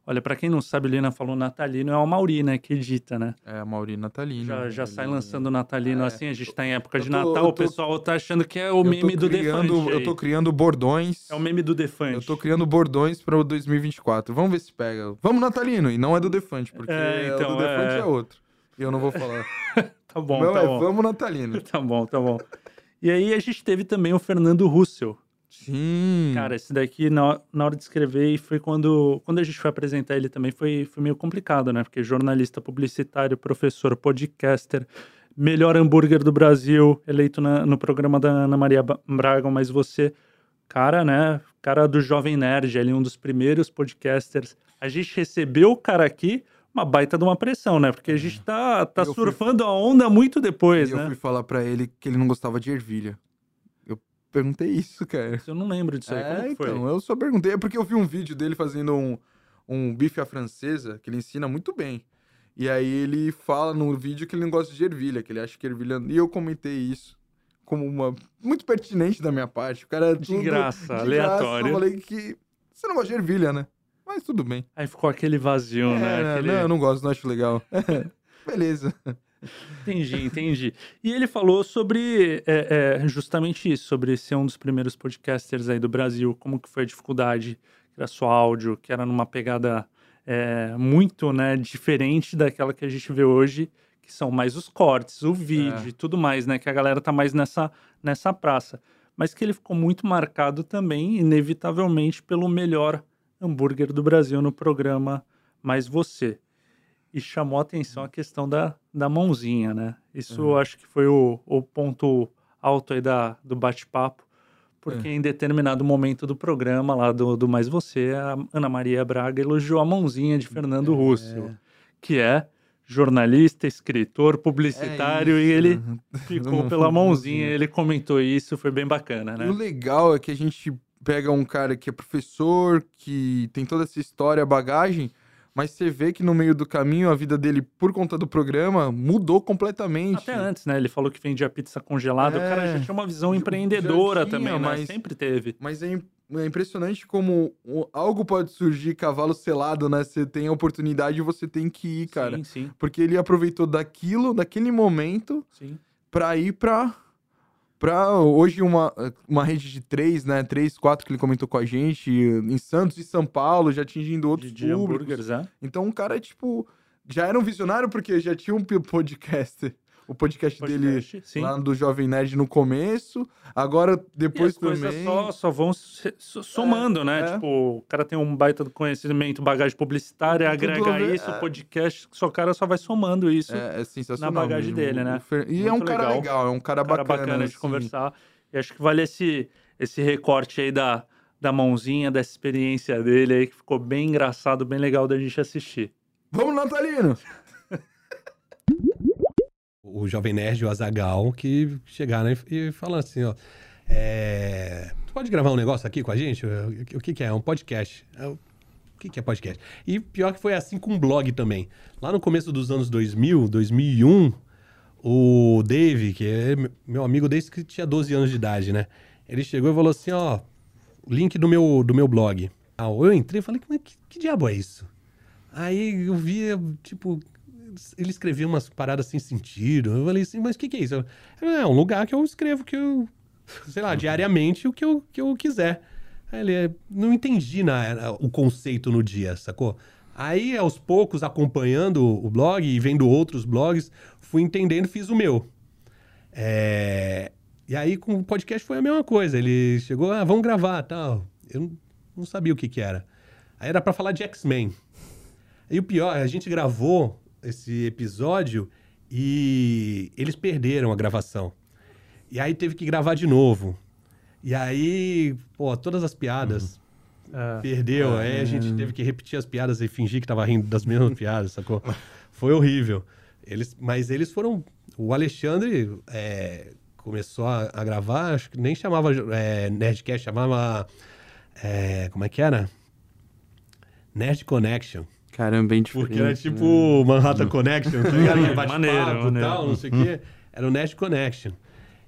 Speaker 1: Olha, pra quem não sabe, Lina falou Natalino, é o Mauri, né, que edita, né?
Speaker 2: É a Mauri Natalino.
Speaker 1: Já, já sai lançando o Natalino
Speaker 2: É.
Speaker 1: assim, a gente tá em época de
Speaker 2: tô-
Speaker 1: Natal,
Speaker 2: eu
Speaker 1: o
Speaker 2: tô-
Speaker 1: pessoal tá achando que é o
Speaker 2: tô
Speaker 1: meme do
Speaker 2: criando,
Speaker 1: Defante.
Speaker 2: Eu tô criando bordões.
Speaker 1: É o meme do Defante.
Speaker 2: Eu tô criando bordões para o 2024. Vamos ver se pega. Vamos, Natalino. E não é do Defante, porque
Speaker 1: É, então,
Speaker 2: o do Defante
Speaker 1: é.
Speaker 2: é, outro. E eu não vou falar. (laughs)
Speaker 1: Tá bom,
Speaker 2: Não,
Speaker 1: tá
Speaker 2: é
Speaker 1: bom.
Speaker 2: Vamos, Natalino. (laughs)
Speaker 1: Tá bom, tá bom. E aí a gente teve também o Fernando Russell.
Speaker 2: Sim.
Speaker 1: Cara, esse daqui, na, na hora de escrever, e foi quando, quando a gente foi apresentar ele também, foi, foi meio complicado, né? Porque jornalista, publicitário, professor, podcaster, melhor hambúrguer do Brasil, eleito na- no programa da Ana Maria Braga, mas você, cara, né? Cara do Jovem Nerd, ele é um dos primeiros podcasters. A gente recebeu o cara aqui, uma baita de uma pressão, né? Porque a gente tá, tá
Speaker 2: Eu fui-
Speaker 1: surfando a onda muito depois,
Speaker 2: E eu
Speaker 1: né?
Speaker 2: fui falar pra ele que ele não gostava de ervilha. Perguntei isso, cara.
Speaker 1: Eu não lembro disso aí.
Speaker 2: É,
Speaker 1: Como que foi?
Speaker 2: então, eu só perguntei. É porque eu vi um vídeo dele fazendo um, um bife à francesa, que ele ensina muito bem. E aí ele fala no vídeo que ele não gosta de ervilha, que ele acha que ervilha... E eu comentei isso como uma... Muito pertinente da minha parte. O cara é
Speaker 1: De graça,
Speaker 2: de
Speaker 1: aleatório.
Speaker 2: eu falei que você não gosta de ervilha, né? Mas tudo bem.
Speaker 1: Aí ficou aquele vazio,
Speaker 2: É,
Speaker 1: né? Aquele-
Speaker 2: Não, eu não gosto, não acho legal. (laughs) Beleza.
Speaker 1: Entendi, entendi. E ele falou sobre é, é, justamente isso, sobre ser um dos primeiros podcasters aí do Brasil, como que foi a dificuldade, que era só áudio, que era numa pegada é, muito né, diferente daquela que a gente vê hoje, que são mais os cortes, o vídeo
Speaker 2: É.
Speaker 1: e tudo mais, né? Que a galera tá mais nessa, nessa praça. Mas que ele ficou muito marcado também, inevitavelmente, pelo melhor hambúrguer do Brasil no programa Mais Você e chamou a atenção a questão da, da mãozinha, né? Isso eu acho que foi o, o ponto alto aí da, do bate-papo, porque em determinado momento do programa lá do, do Mais Você, a Ana Maria Braga elogiou a mãozinha de Fernando Russell, que é jornalista, escritor, publicitário, e
Speaker 2: É isso.
Speaker 1: ele (laughs) ficou
Speaker 2: Não-
Speaker 1: pela mãozinha, ele comentou isso, foi bem bacana,
Speaker 2: E o
Speaker 1: né?
Speaker 2: legal é que a gente pega um cara que é professor, que tem toda essa história, bagagem, Mas você vê que no meio do caminho a vida dele, por conta do programa, mudou completamente.
Speaker 1: Até antes, né? Ele falou que vendia pizza congelada. O cara
Speaker 2: É.
Speaker 1: já tinha uma visão empreendedora
Speaker 2: tinha,
Speaker 1: também, né?
Speaker 2: mas-
Speaker 1: Sempre teve.
Speaker 2: Mas é, é impressionante como algo pode surgir cavalo selado, né? Você tem a oportunidade e você tem que ir, cara.
Speaker 1: Sim, sim,
Speaker 2: Porque ele aproveitou daquilo, daquele momento,
Speaker 1: sim.
Speaker 2: pra ir pra. Pra hoje uma, uma rede de três, né? Três, quatro que ele comentou com a gente, em Santos e São Paulo, já atingindo outros
Speaker 1: De, de
Speaker 2: públicos.
Speaker 1: hambúrgueres, é?
Speaker 2: Então o cara, tipo, já era um visionário porque já tinha um (laughs) podcast. O podcast, dele
Speaker 1: Podcast, sim.
Speaker 2: lá do Jovem Nerd no começo. Agora,
Speaker 1: E
Speaker 2: depois
Speaker 1: as coisas
Speaker 2: também.
Speaker 1: só, só vão se- so- somando, né?
Speaker 2: é.
Speaker 1: Tipo, o cara tem um baita do conhecimento, bagagem publicitária,
Speaker 2: Tudo
Speaker 1: agrega
Speaker 2: ver,
Speaker 1: isso,
Speaker 2: é.
Speaker 1: o podcast, só o cara só vai somando isso.
Speaker 2: É, é
Speaker 1: na bagagem
Speaker 2: mesmo.
Speaker 1: dele, né?
Speaker 2: O Fer- E é um
Speaker 1: Muito
Speaker 2: cara
Speaker 1: legal.
Speaker 2: legal, é um cara
Speaker 1: Um cara
Speaker 2: bacana.
Speaker 1: bacana, de
Speaker 2: assim.
Speaker 1: conversar. E acho que vale esse, esse recorte aí da, da mãozinha, dessa experiência dele aí, que ficou bem engraçado, bem legal da gente assistir.
Speaker 2: Vamos, Natalino!
Speaker 7: O Jovem Nerd e o Azagal que chegaram e, falaram assim, ó. É, pode gravar um negócio aqui com a gente? O, que, que é? Um podcast. É, O que, que é podcast? E pior que foi assim com o blog também. Lá no começo dos anos 2000, 2001, o Dave, que é me- meu amigo desde que tinha 12 anos de idade, né? Ele chegou e falou assim, ó, link do meu, do meu blog. Ah, eu entrei e falei, que, que diabo é isso? Aí eu via, tipo, ele escrevia umas paradas sem sentido. Eu falei assim, mas o que, que é isso? Eu, é um lugar que eu escrevo que eu, sei lá, diariamente o que eu, que eu quiser. Aí ele, "É, não entendi na, o conceito no dia, sacou? Aí, aos poucos, acompanhando o blog e vendo outros blogs, fui entendendo fiz o meu. É, E aí, com o podcast foi a mesma coisa. Ele chegou, ah, vamos gravar, tal. Eu não- sabia o que que era. Aí era pra falar de X-Men. E o pior, a gente gravou esse episódio e eles perderam a gravação. E aí teve que gravar de novo. E aí, pô, todas as piadas
Speaker 1: É,
Speaker 7: perdeu. Aí a gente teve que repetir as piadas e fingir que tava rindo das mesmas (laughs) piadas, sacou? Foi horrível. Eles, mas eles foram. O Alexandre é, começou a, a gravar, acho que nem chamava é, Nerdcast, chamava. é, como é que era? Nerd Connection.
Speaker 2: Caramba, bem diferente.
Speaker 7: Porque era
Speaker 2: né?
Speaker 7: tipo Manhattan Connection, tá ligado? Que bate
Speaker 1: Maneiro,
Speaker 7: papo e
Speaker 1: maneiro.
Speaker 7: tal, não sei o quê. Era o Nerd Connection.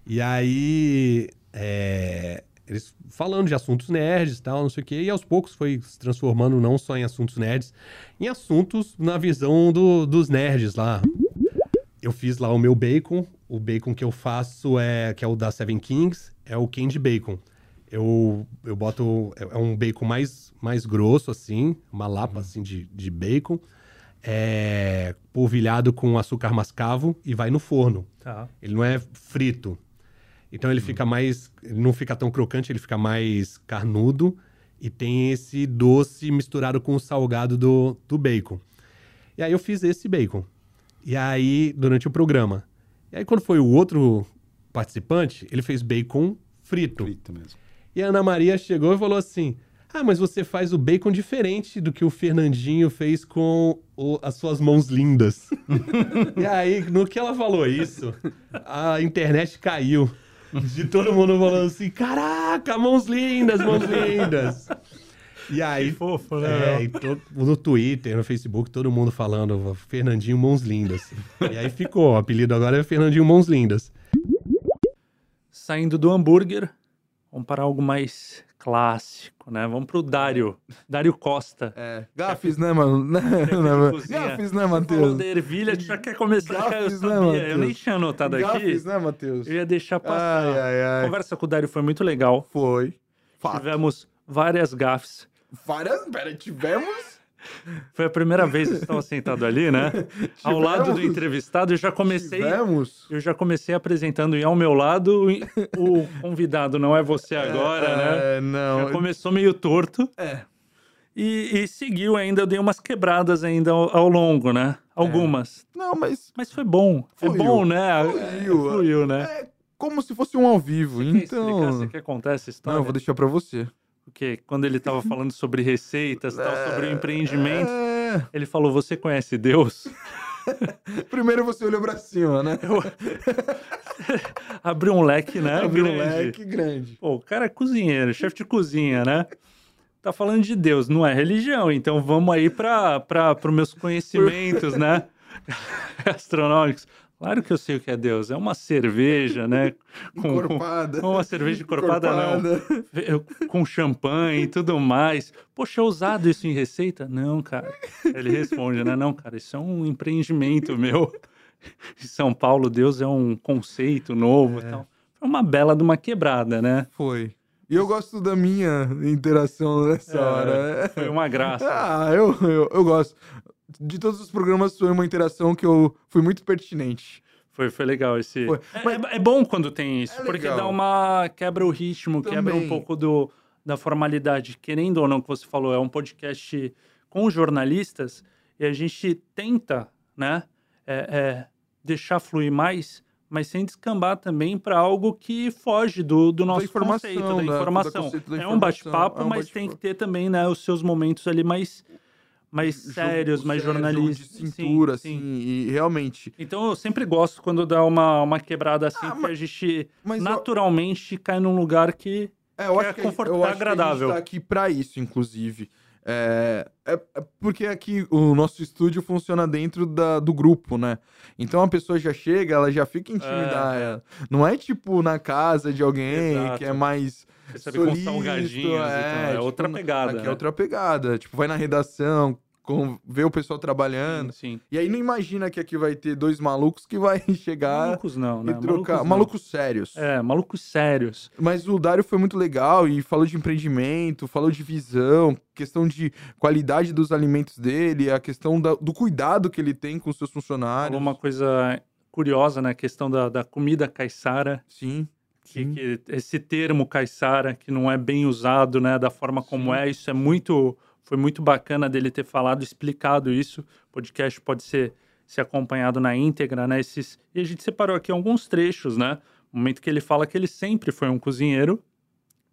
Speaker 7: E aí, é, eles falando de assuntos nerds e tal, não sei o quê, e aos poucos foi se transformando não só em assuntos nerds, em assuntos na visão do- dos nerds lá. Eu fiz lá o meu bacon, o bacon que eu faço é, que é o da Seven Kings, é o candy bacon. Eu, eu boto, é é um bacon mais, mais grosso, assim, uma lapa, assim, de, de bacon, é, polvilhado com açúcar mascavo e vai no forno.
Speaker 1: tá.
Speaker 7: Ele não é frito. Então ele fica mais. Ele não fica tão crocante, ele fica mais carnudo e tem esse doce misturado com o salgado do, do bacon. E aí eu fiz esse bacon. E aí, durante o programa. E aí, quando foi o outro participante, ele fez bacon frito.
Speaker 8: Frito mesmo.
Speaker 7: E a Ana Maria chegou e falou assim: Ah, mas você faz o bacon diferente do que o Fernandinho fez com o- as suas mãos lindas. (laughs) e aí, no que ela falou isso, a internet caiu. De todo mundo falando assim: Caraca, mãos lindas, mãos lindas. E aí,
Speaker 1: Que fofo, né?
Speaker 7: é, e to- no Twitter, no Facebook, todo mundo falando Fernandinho Mãos Lindas. E aí ficou, o apelido agora é Fernandinho Mãos Lindas.
Speaker 1: Saindo do hambúrguer, vamos para algo mais clássico, né? Vamos pro Dário. Dário Costa.
Speaker 2: É, gafes, né, mano? (laughs) Né. Gafes, né,
Speaker 1: Falou
Speaker 2: Matheus?
Speaker 1: da ervilha, já quer começar? Cara, eu
Speaker 2: Gafes, né,
Speaker 1: sabia, eu nem tinha anotado aqui.
Speaker 2: Gafes, né, Matheus?
Speaker 1: Eu ia deixar passar.
Speaker 2: Ai, ai,
Speaker 1: A
Speaker 2: ai.
Speaker 1: conversa com o Dário foi muito legal.
Speaker 2: Foi. Fato.
Speaker 1: Tivemos várias gafes.
Speaker 2: Várias. Pera, tivemos.
Speaker 1: Foi a primeira vez que eu estava sentado ali, né? (laughs) Ao lado do
Speaker 2: Tivemos.
Speaker 1: entrevistado, eu já comecei.
Speaker 2: Tivemos.
Speaker 1: Eu já comecei apresentando e ao meu lado o convidado não é você agora, né?
Speaker 2: É, não.
Speaker 1: Já começou meio torto
Speaker 2: É.
Speaker 1: e, e seguiu ainda. Eu dei umas quebradas ainda ao, ao longo, né? Algumas.
Speaker 2: Não, mas
Speaker 1: Mas foi bom. É
Speaker 2: Fluiu.
Speaker 1: bom, né?
Speaker 2: Fluiu.
Speaker 1: Fluiu, né?
Speaker 2: é como se fosse um ao vivo.
Speaker 1: Quer explicar?
Speaker 2: então.
Speaker 1: Você quer contar essa
Speaker 2: Não,
Speaker 1: história?
Speaker 2: eu vou deixar pra você.
Speaker 1: Porque quando ele estava falando sobre receitas, tal, sobre o (laughs) empreendimento,
Speaker 2: É.
Speaker 1: ele falou: Você conhece Deus? (laughs)
Speaker 2: Primeiro você olhou pra cima, né? (laughs)
Speaker 1: Abriu um leque, né?
Speaker 2: Abriu um leque grande.
Speaker 1: Pô, o cara é cozinheiro, chefe de cozinha, né? tá falando de Deus, não é religião. Então vamos aí para os meus conhecimentos, né? Astronômicos. Claro que eu sei o que é Deus. É uma cerveja, né? (laughs) Com,
Speaker 2: Encorpada.
Speaker 1: Uma cerveja encorpada, não. Com champanhe e tudo mais. Poxa, é usado isso em receita? Não, cara. Ele responde, né? Não, cara, isso é um empreendimento (laughs) meu. Em São Paulo, Deus é um conceito novo e
Speaker 2: É.
Speaker 1: tal. Foi uma bela de uma quebrada, né?
Speaker 2: Foi. E eu gosto da minha interação nessa
Speaker 1: É,
Speaker 2: hora.
Speaker 1: Foi uma graça. (laughs)
Speaker 2: Ah, eu, eu, eu gosto. De todos os programas, foi uma interação que eu fui muito pertinente.
Speaker 1: Foi, foi legal esse.
Speaker 2: Foi.
Speaker 1: É,
Speaker 2: Mas-
Speaker 1: é- é bom quando tem isso,
Speaker 2: É
Speaker 1: porque dá uma. quebra o ritmo, quebra um
Speaker 2: Também.
Speaker 1: pouco do, da formalidade. Querendo ou não, que você falou, é um podcast com jornalistas e a gente tenta, né, é, é, deixar fluir mais, mas sem descambar também para algo que foge do, do nosso
Speaker 2: informação,
Speaker 1: conceito, da
Speaker 2: da- do
Speaker 1: informação.
Speaker 2: conceito da
Speaker 1: é um
Speaker 2: informação,
Speaker 1: bate-papo,
Speaker 2: é um
Speaker 1: mas tem
Speaker 2: bate-papo.
Speaker 1: que ter também, né, os seus momentos ali mais, mais sérios, mais
Speaker 2: sério,
Speaker 1: jornalistas.
Speaker 2: De cintura,
Speaker 1: Sim, sim.
Speaker 2: assim, e realmente.
Speaker 1: Então eu sempre gosto quando dá uma, uma quebrada assim,
Speaker 2: Ah,
Speaker 1: que
Speaker 2: mas-
Speaker 1: a gente
Speaker 2: Mas eu-
Speaker 1: naturalmente cai num lugar que.
Speaker 2: É, eu
Speaker 1: que
Speaker 2: acho
Speaker 1: é
Speaker 2: que,
Speaker 1: confort-
Speaker 2: eu acho
Speaker 1: agradável.
Speaker 2: que a gente tá aqui pra isso, inclusive. É, é- é porque aqui o nosso estúdio funciona dentro da- do grupo, né? Então a pessoa já chega, ela já fica intimidada. Não é tipo na casa de alguém
Speaker 1: Exato.
Speaker 2: que é mais.
Speaker 1: Recebe com
Speaker 2: solícito,
Speaker 1: salgadinhos e tal, é
Speaker 2: tipo,
Speaker 1: outra pegada,
Speaker 2: Aqui
Speaker 1: né?
Speaker 2: é outra pegada. Tipo, vai na redação, com, vê o pessoal trabalhando.
Speaker 1: Sim.
Speaker 2: E aí não imagina que aqui vai ter dois malucos que vai (laughs) chegar
Speaker 1: Malucos não, né?
Speaker 2: e trocar.
Speaker 1: Malucos,
Speaker 2: Malucos, sérios.
Speaker 1: É, malucos sérios.
Speaker 2: Mas o Dário foi muito legal e falou de empreendimento, falou de visão, questão de qualidade dos alimentos dele, a questão da- do cuidado que ele tem com os seus funcionários.
Speaker 1: Falou uma coisa curiosa, né? A questão da, da comida caiçara.
Speaker 2: Sim.
Speaker 1: Que,
Speaker 2: Sim.
Speaker 1: que esse termo caiçara, que não é bem usado, né? Da forma como
Speaker 2: Sim.
Speaker 1: é. Isso é muito. Foi muito bacana dele ter falado, explicado isso. O podcast pode ser, ser acompanhado na íntegra, né? Esses, e a gente separou aqui alguns trechos, né? O momento que ele fala que ele sempre foi um cozinheiro,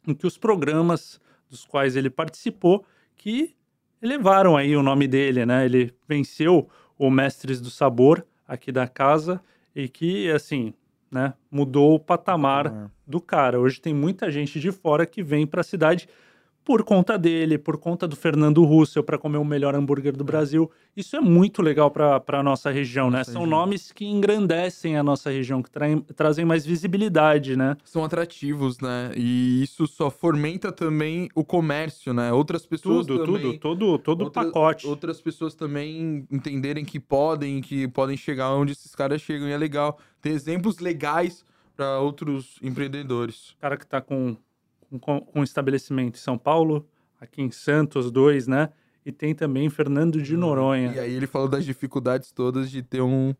Speaker 1: em que os programas dos quais ele participou, que elevaram aí o nome dele, né? Ele venceu o Mestres do Sabor aqui da casa e que, assim, né? Mudou o patamar do cara. Hoje tem muita gente de fora que vem para a cidade por conta dele, por conta do Fernando Russell, para comer o melhor hambúrguer do Brasil. Isso é muito legal para a nossa região, né?
Speaker 2: Nossa
Speaker 1: São
Speaker 2: região.
Speaker 1: nomes que engrandecem a nossa região, que traem- trazem mais visibilidade, né?
Speaker 2: São atrativos, né? E isso só fomenta também o comércio, né? Outras pessoas
Speaker 1: Tudo,
Speaker 2: também...
Speaker 1: tudo, todo, todo
Speaker 2: Outra-
Speaker 1: pacote.
Speaker 2: Outras pessoas também entenderem que podem, que podem chegar onde esses caras chegam. E é legal ter exemplos legais para outros empreendedores.
Speaker 1: O cara que está com, com, com um estabelecimento em São Paulo, aqui em Santos, dois, né? E tem também Fernando de Noronha.
Speaker 2: E aí ele falou das dificuldades todas de ter um,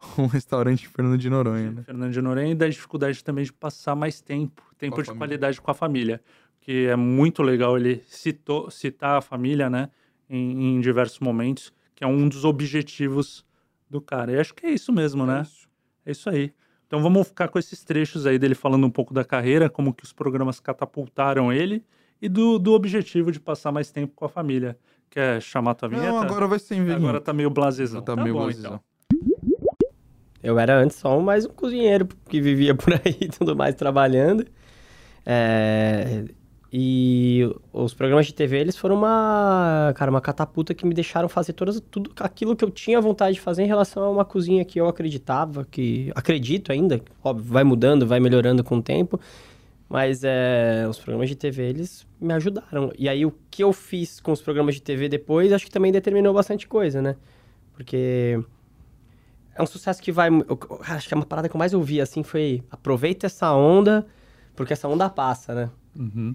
Speaker 2: (laughs) um restaurante em Fernando de Noronha, né?
Speaker 1: Fernando de Noronha e da dificuldade também de passar mais tempo, tempo de
Speaker 2: família.
Speaker 1: qualidade com a família. Que é muito legal ele citou, citar a família, né? Em, em diversos momentos, que é um dos objetivos do cara. E acho que é isso mesmo, né?
Speaker 2: É isso.
Speaker 1: É isso aí. Então vamos ficar com esses trechos aí dele falando um pouco da carreira, como que os programas catapultaram ele e do, do objetivo de passar mais tempo com a família. Quer chamar a tua vinheta?
Speaker 2: Não, agora vai ser em
Speaker 1: Agora tá meio blasezão.
Speaker 2: Tá meio
Speaker 1: bom,
Speaker 2: blasezão.
Speaker 1: então.
Speaker 8: Eu era antes só mais um cozinheiro que vivia por aí e (laughs) tudo mais trabalhando. É, E os programas de TV, eles foram uma, cara, uma catapulta que me deixaram fazer todas, tudo aquilo que eu tinha vontade de fazer em relação a uma cozinha que eu acreditava, que acredito ainda, óbvio, vai mudando, vai melhorando com o tempo, mas é, os programas de TV, eles me ajudaram. E aí, o que eu fiz com os programas de TV depois, acho que também determinou bastante coisa, né? Porque é um sucesso que vai. eu- acho que é uma parada que eu mais ouvi, assim, foi aproveita essa onda, porque essa onda passa, né?
Speaker 1: Uhum.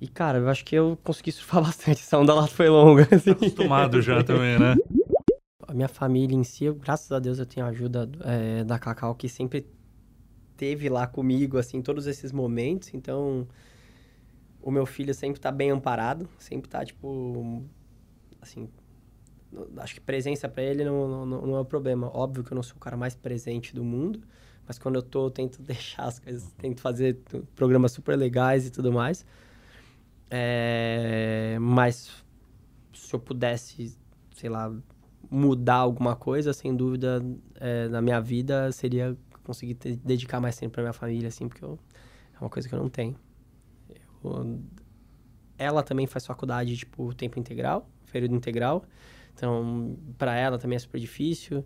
Speaker 8: E, cara, eu acho que eu consegui surfar (laughs) bastante. Essa onda lá foi longa. assim.
Speaker 1: Acostumado já também, né?
Speaker 8: A minha família em si, eu, graças a Deus, eu tenho a ajuda é, da Cacau, que sempre teve lá comigo, assim, todos esses momentos. Então, o meu filho sempre tá bem amparado, sempre tá, tipo, assim, acho que presença pra ele não, não, não é o problema. Óbvio que eu não sou o cara mais presente do mundo, mas quando eu tô, eu tento (laughs) deixar as coisas, tento fazer programas super legais e tudo mais. É, mas se eu pudesse, sei lá, mudar alguma coisa, sem dúvida, é, na minha vida, seria conseguir ter- dedicar mais tempo pra minha família, assim, porque eu- é uma coisa que eu não tenho. Eu- ela também faz faculdade, tipo, tempo integral, período integral. Então, para ela também é super difícil.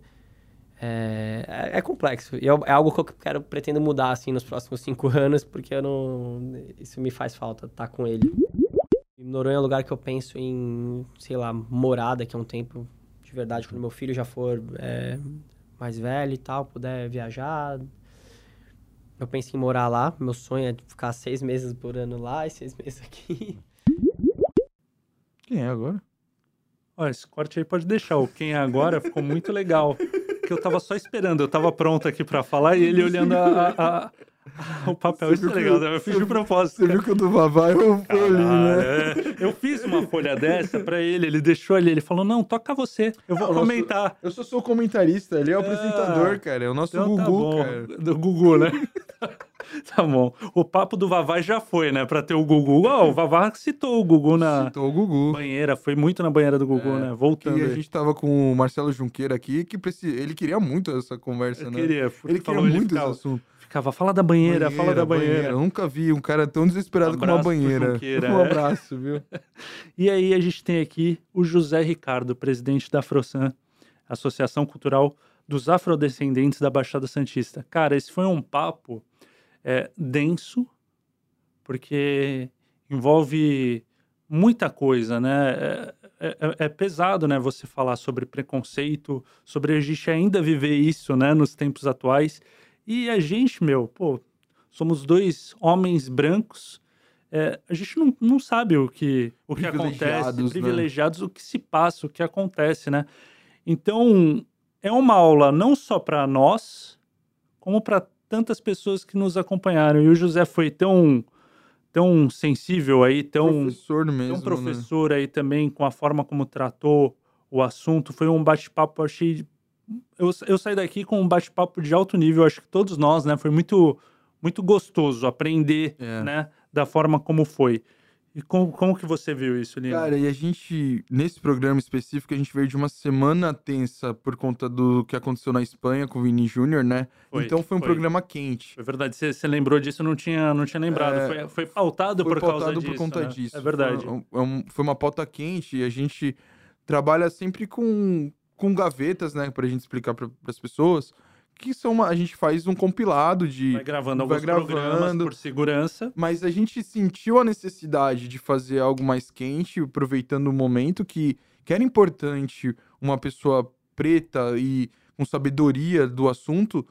Speaker 8: É, é, é complexo. E é, é algo que eu quero, pretendo mudar, assim, nos próximos cinco (laughs) anos, porque eu não... Isso me faz falta, estar com ele. Noronha é um lugar que eu penso em, sei lá, morar daqui a um tempo, de verdade, quando meu filho já for é, mais velho e tal, puder viajar. Eu penso em morar lá. Meu sonho é ficar seis meses por ano lá e seis (laughs) meses aqui.
Speaker 2: Quem é agora?
Speaker 1: Ó, esse corte aí pode deixar. O quem é agora ficou muito legal. Que eu tava só esperando, eu tava pronto aqui pra falar e ele olhando a, a- a- o papel. Isso é legal, né? eu fiz de propósito.
Speaker 2: Você viu que o do Vavá eu fui ali, né?
Speaker 1: É. Eu fiz uma folha dessa pra ele, ele deixou ali, ele falou, não, toca você, eu vou
Speaker 2: Não,
Speaker 1: comentar.
Speaker 2: Eu só sou comentarista, ele é o apresentador, cara. É o nosso
Speaker 1: Então tá
Speaker 2: Gugu,
Speaker 1: bom.
Speaker 2: cara.
Speaker 1: Do Gugu, né? (laughs) (laughs) tá bom. O papo do Vavá já foi, né? Pra ter o Gugu. Ó, o Vavá citou o Gugu na
Speaker 2: Citou o Gugu.
Speaker 1: banheira, foi muito na banheira do Gugu,
Speaker 2: É,
Speaker 1: né? Voltando.
Speaker 2: a
Speaker 1: aí.
Speaker 2: gente tava com o Marcelo Junqueira aqui, que ele queria muito essa conversa,
Speaker 1: Eu
Speaker 2: né?
Speaker 1: queria,
Speaker 2: Ele
Speaker 1: falou,
Speaker 2: queria
Speaker 1: ele
Speaker 2: muito
Speaker 1: ficava,
Speaker 2: esse assunto.
Speaker 1: ficava, fala da banheira, fala da banheira.
Speaker 2: Eu nunca vi um cara tão desesperado com uma banheira. Um
Speaker 1: é.
Speaker 2: abraço, viu? (laughs)
Speaker 1: E aí a gente tem aqui o José Ricardo, presidente da Afrosan, Associação Cultural dos Afrodescendentes da Baixada Santista. Cara, esse foi um papo é, denso, porque envolve muita coisa, né? É, é- é pesado, né? Você falar sobre preconceito, sobre a gente ainda viver isso, né? Nos tempos atuais. E a gente, meu, pô, somos dois homens brancos. é, a gente não, não sabe o que, o que acontece,
Speaker 2: Privilegiados, né?
Speaker 1: privilegiados, o que se passa, o que acontece, né? Então, é uma aula não só para nós, como para tantas pessoas que nos acompanharam. E o José foi tão, tão sensível aí, tão,
Speaker 2: professor mesmo,
Speaker 1: tão
Speaker 2: né?
Speaker 1: professor aí também, com a forma como tratou o assunto. Foi um bate-papo, achei. Eu, eu saí daqui com um bate-papo de alto nível, acho que todos nós, né? Foi muito, muito gostoso aprender,
Speaker 2: É.
Speaker 1: né? Da forma como foi. E como, como que você viu isso, Lino?
Speaker 2: Cara, e a gente, nesse programa específico, a gente veio de uma semana tensa por conta do que aconteceu na Espanha com o Vini Júnior, né?
Speaker 1: Foi,
Speaker 2: então foi um
Speaker 1: foi.
Speaker 2: programa quente.
Speaker 1: Foi verdade, você, lembrou disso, não tinha, não tinha lembrado.
Speaker 2: É,
Speaker 1: foi, foi pautado
Speaker 2: Foi
Speaker 1: por causa
Speaker 2: pautado
Speaker 1: disso.
Speaker 2: por conta
Speaker 1: né?
Speaker 2: disso.
Speaker 1: É verdade.
Speaker 2: Foi, um- um- foi uma pauta quente e a gente trabalha sempre com, com gavetas, né? Pra gente explicar para as pessoas. Que são uma, a gente faz um compilado de.
Speaker 1: Vai gravando
Speaker 2: vai
Speaker 1: alguns programas
Speaker 2: gravando.
Speaker 1: por segurança.
Speaker 2: Mas a gente sentiu a necessidade de fazer algo mais quente, aproveitando o momento que, que era importante uma pessoa preta e com sabedoria do assunto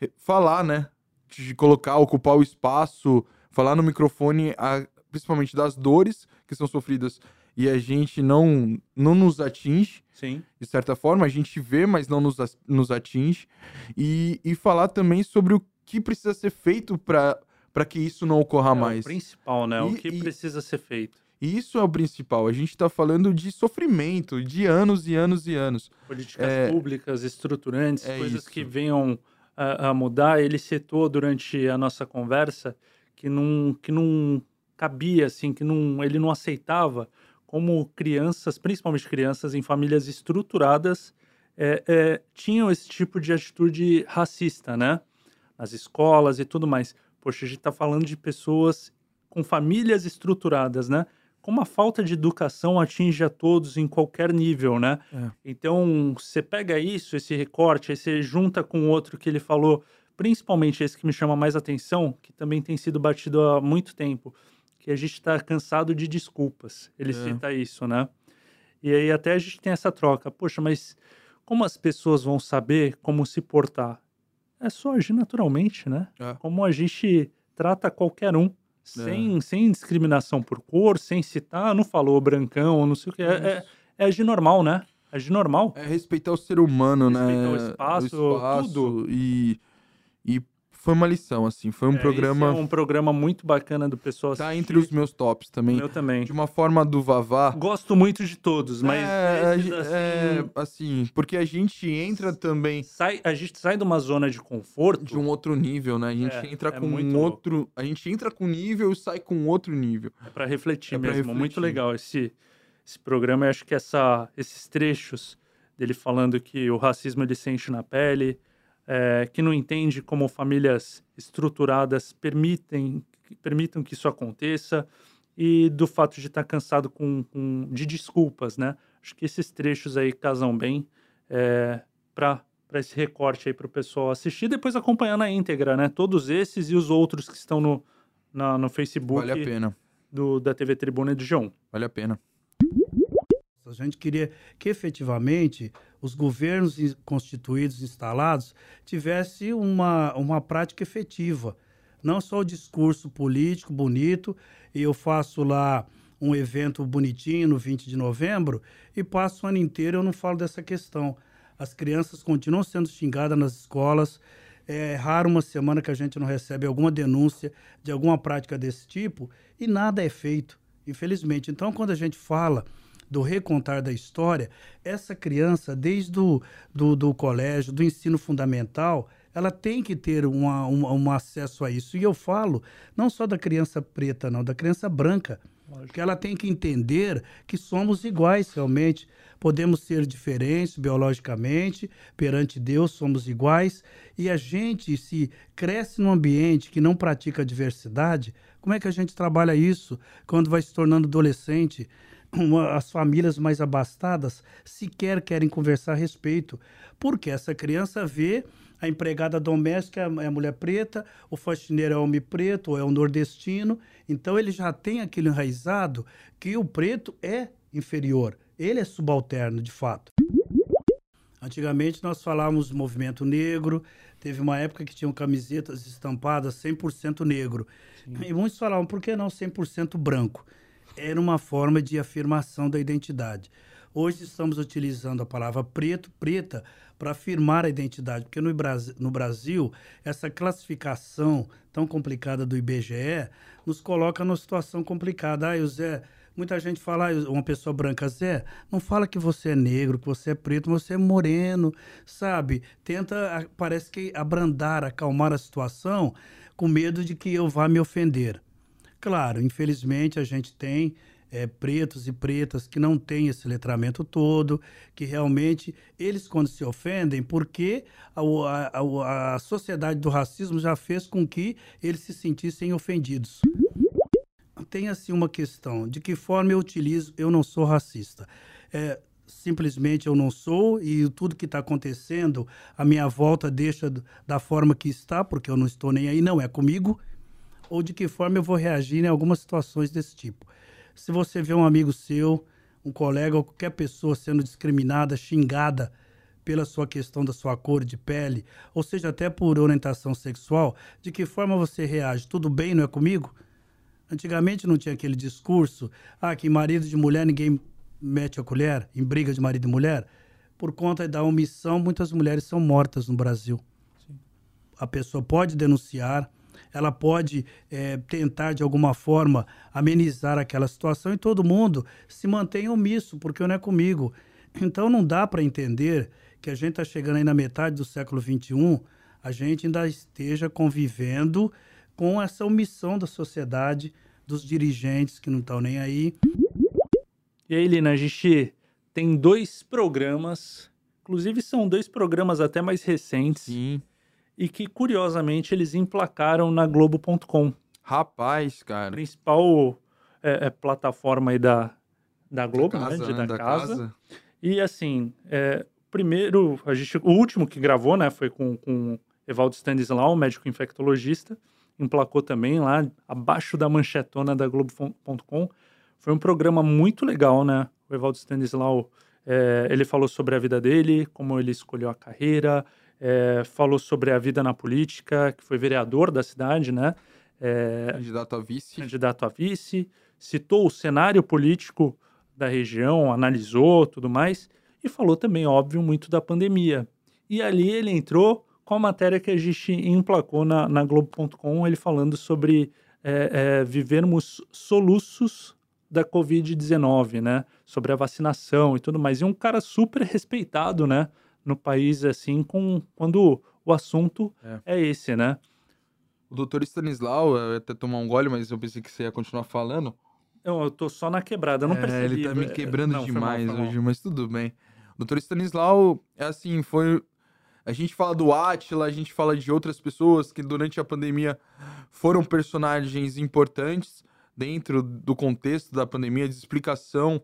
Speaker 2: eh, falar, né? De colocar, ocupar o espaço, falar no microfone, a- principalmente das dores que são sofridas e a gente não, não nos atinge
Speaker 1: Sim.
Speaker 2: de certa forma, a gente vê, mas não nos, nos atinge. E, e falar também sobre o que precisa ser feito para que isso não ocorra
Speaker 1: É
Speaker 2: mais.
Speaker 1: o principal, né? o
Speaker 2: E-
Speaker 1: que
Speaker 2: e-
Speaker 1: precisa ser feito.
Speaker 2: E isso é o principal. A gente está falando de sofrimento, de anos e anos e anos.
Speaker 1: Políticas
Speaker 2: É-
Speaker 1: públicas, estruturantes,
Speaker 2: é
Speaker 1: coisas
Speaker 2: isso.
Speaker 1: que venham a, a mudar. Ele citou durante a nossa conversa que não, que não cabia, assim, que não, ele não aceitava como crianças, principalmente crianças em famílias estruturadas, é, é, tinham esse tipo de atitude racista, né? Nas escolas e tudo mais. Poxa, a gente está falando de pessoas com famílias estruturadas, né? Como a falta de educação atinge a todos em qualquer nível, né?
Speaker 2: É.
Speaker 1: Então, você pega isso, esse recorte, aí você junta com outro que ele falou, principalmente esse que me chama mais atenção, que também tem sido batido há muito tempo, que a gente está cansado de desculpas. Ele
Speaker 2: É.
Speaker 1: cita isso, né? E aí até a gente tem essa troca. Poxa, mas como as pessoas vão saber como se portar? É só agir naturalmente, né?
Speaker 2: É.
Speaker 1: Como a gente trata qualquer um, sem, sem discriminação por cor, sem citar, "Ah, não falou brancão, não sei o que. É, é, é agir normal, né? Agir normal.
Speaker 2: É respeitar o ser humano,
Speaker 1: Respeitar
Speaker 2: né?
Speaker 1: o espaço, tudo.
Speaker 2: E, e foi uma lição, assim. Foi um
Speaker 1: É,
Speaker 2: programa.
Speaker 1: é um programa muito bacana do pessoal
Speaker 2: Tá
Speaker 1: assistir.
Speaker 2: entre os meus tops também.
Speaker 1: Eu também.
Speaker 2: De uma forma do Vavá.
Speaker 1: Gosto muito de todos, mas
Speaker 2: é,
Speaker 1: esses,
Speaker 2: gen-
Speaker 1: assim,
Speaker 2: é, assim, porque a gente entra também
Speaker 1: sai, a gente sai de uma zona de conforto.
Speaker 2: de um outro nível, né? A gente
Speaker 1: É,
Speaker 2: entra
Speaker 1: é
Speaker 2: com
Speaker 1: muito
Speaker 2: um
Speaker 1: louco.
Speaker 2: outro. A gente entra com nível e sai com outro nível.
Speaker 1: É para refletir
Speaker 2: É pra
Speaker 1: mesmo. Muito
Speaker 2: refletir.
Speaker 1: legal esse, esse programa. Eu acho que essa, esses trechos dele falando que o racismo ele sente na pele, é, que não entende como famílias estruturadas permitem, que- permitam que isso aconteça, e do fato de estar cansado com, com- de desculpas, né? Acho que esses trechos aí casam bem é, para esse recorte aí para o pessoal assistir e depois acompanhar na íntegra, né? Todos esses e os outros que estão no, na- no Facebook
Speaker 2: Vale a pena.
Speaker 1: do, da TV Tribuna e do G1.
Speaker 2: Vale a pena.
Speaker 9: A gente queria que efetivamente os governos constituídos, instalados, tivessem uma, uma prática efetiva. Não só o discurso político bonito, e eu faço lá um evento bonitinho no 20 de novembro, e passo o ano inteiro eu não falo dessa questão. As crianças continuam sendo xingadas nas escolas. É raro uma semana que a gente não recebe alguma denúncia de alguma prática desse tipo, e nada é feito, infelizmente. Então, quando a gente fala do recontar da história, essa criança, desde o do, do colégio, do ensino fundamental, ela tem que ter uma, uma- um acesso a isso. E eu falo não só da criança preta, não, da criança branca. Porque ela tem que entender que somos iguais realmente. Podemos ser diferentes biologicamente, perante Deus somos iguais. E a gente, se cresce num ambiente que não pratica a diversidade, como é que a gente trabalha isso quando vai se tornando adolescente? Uma- as famílias mais abastadas sequer querem conversar a respeito, porque essa criança vê a empregada doméstica é a mulher preta, o faxineiro é homem preto, ou é o nordestino, então ele já tem aquilo enraizado que o preto é inferior, ele é subalterno de fato. Antigamente nós falávamos movimento negro, teve uma época que tinham camisetas estampadas 100% negro. E muitos falavam, por que não 100% branco? Era uma forma de afirmação da identidade. Hoje estamos utilizando a palavra preto, preta, para afirmar a identidade, porque no Brasil, no Brasil, essa classificação tão complicada do IBGE nos coloca numa situação complicada. Ah, o Zé, muita gente fala, uma pessoa branca, Zé, não fala que você é negro, que você é preto, você é moreno, sabe? Tenta, parece que abrandar, acalmar a situação com medo de que eu vá me ofender. Claro, infelizmente a gente tem é, pretos e pretas que não têm esse letramento todo, que realmente eles quando se ofendem, porque a, a, a, sociedade do racismo já fez com que eles se sentissem ofendidos. Tem assim uma questão, de que forma eu utilizo, eu não sou racista. É, simplesmente eu não sou e tudo que está acontecendo, a minha volta deixa da forma que está, porque eu não estou nem aí, não é comigo ou de que forma eu vou reagir em algumas situações desse tipo. Se você vê um amigo seu, um colega ou qualquer pessoa sendo discriminada, xingada pela sua questão da sua cor de pele, ou seja, até por orientação sexual, de que forma você reage? Tudo bem, não é comigo? Antigamente não tinha aquele discurso, ah, que marido de mulher ninguém mete a colher, em briga de marido e mulher. Por conta da omissão, muitas mulheres são mortas no Brasil a pessoa pode denunciar, ela pode eh, tentar de alguma forma amenizar aquela situação e todo mundo se mantém omisso, porque não é comigo. Então não dá para entender que a gente está chegando aí na metade do século XXI, a gente ainda esteja convivendo com essa omissão da sociedade, dos dirigentes que não estão nem aí.
Speaker 1: E aí, Lina, a gente tem dois programas, inclusive são dois programas até mais recentes,
Speaker 2: Sim.
Speaker 1: E que curiosamente eles emplacaram na Globo.com,
Speaker 2: Rapaz, cara.
Speaker 1: principal é, é, plataforma aí da, da Globo,
Speaker 2: Da
Speaker 1: né?
Speaker 2: casa,
Speaker 1: de-
Speaker 2: né?
Speaker 1: da,
Speaker 2: Da
Speaker 1: casa.
Speaker 2: casa.
Speaker 1: E assim, é, primeiro, a gente, o último que gravou, né, foi com, com Evaldo Stanislau, médico infectologista, emplacou também lá abaixo da manchetona da Globo.com. Foi um programa muito legal, né? O Evaldo Stanislau, é, ele falou sobre a vida dele, como ele escolheu a carreira, é, falou sobre a vida na política, que foi vereador da cidade, né? É,
Speaker 2: Candidato a vice.
Speaker 1: candidato a vice, citou o cenário político da região, analisou tudo mais, e falou também, óbvio, muito da pandemia. E ali ele entrou com a matéria que a gente emplacou na, na Globo.com, ele falando sobre é, é, vivermos soluços da Covid-19, né? Sobre a vacinação e tudo mais. E um cara super respeitado, né? No país, assim, com, quando o assunto
Speaker 2: É.
Speaker 1: é esse, né?
Speaker 2: O doutor Stanislau, eu ia até tomar um gole, mas eu pensei que você ia continuar falando.
Speaker 1: Eu, eu tô só na quebrada, eu não
Speaker 2: É,
Speaker 1: percebi.
Speaker 2: ele tá me
Speaker 1: é,
Speaker 2: quebrando
Speaker 1: não,
Speaker 2: demais
Speaker 1: mal.
Speaker 2: hoje, mas tudo bem. O doutor Stanislau, é assim, foi. A gente fala do Atila, a gente fala de outras pessoas que durante a pandemia foram personagens importantes, dentro do contexto da pandemia, de explicação.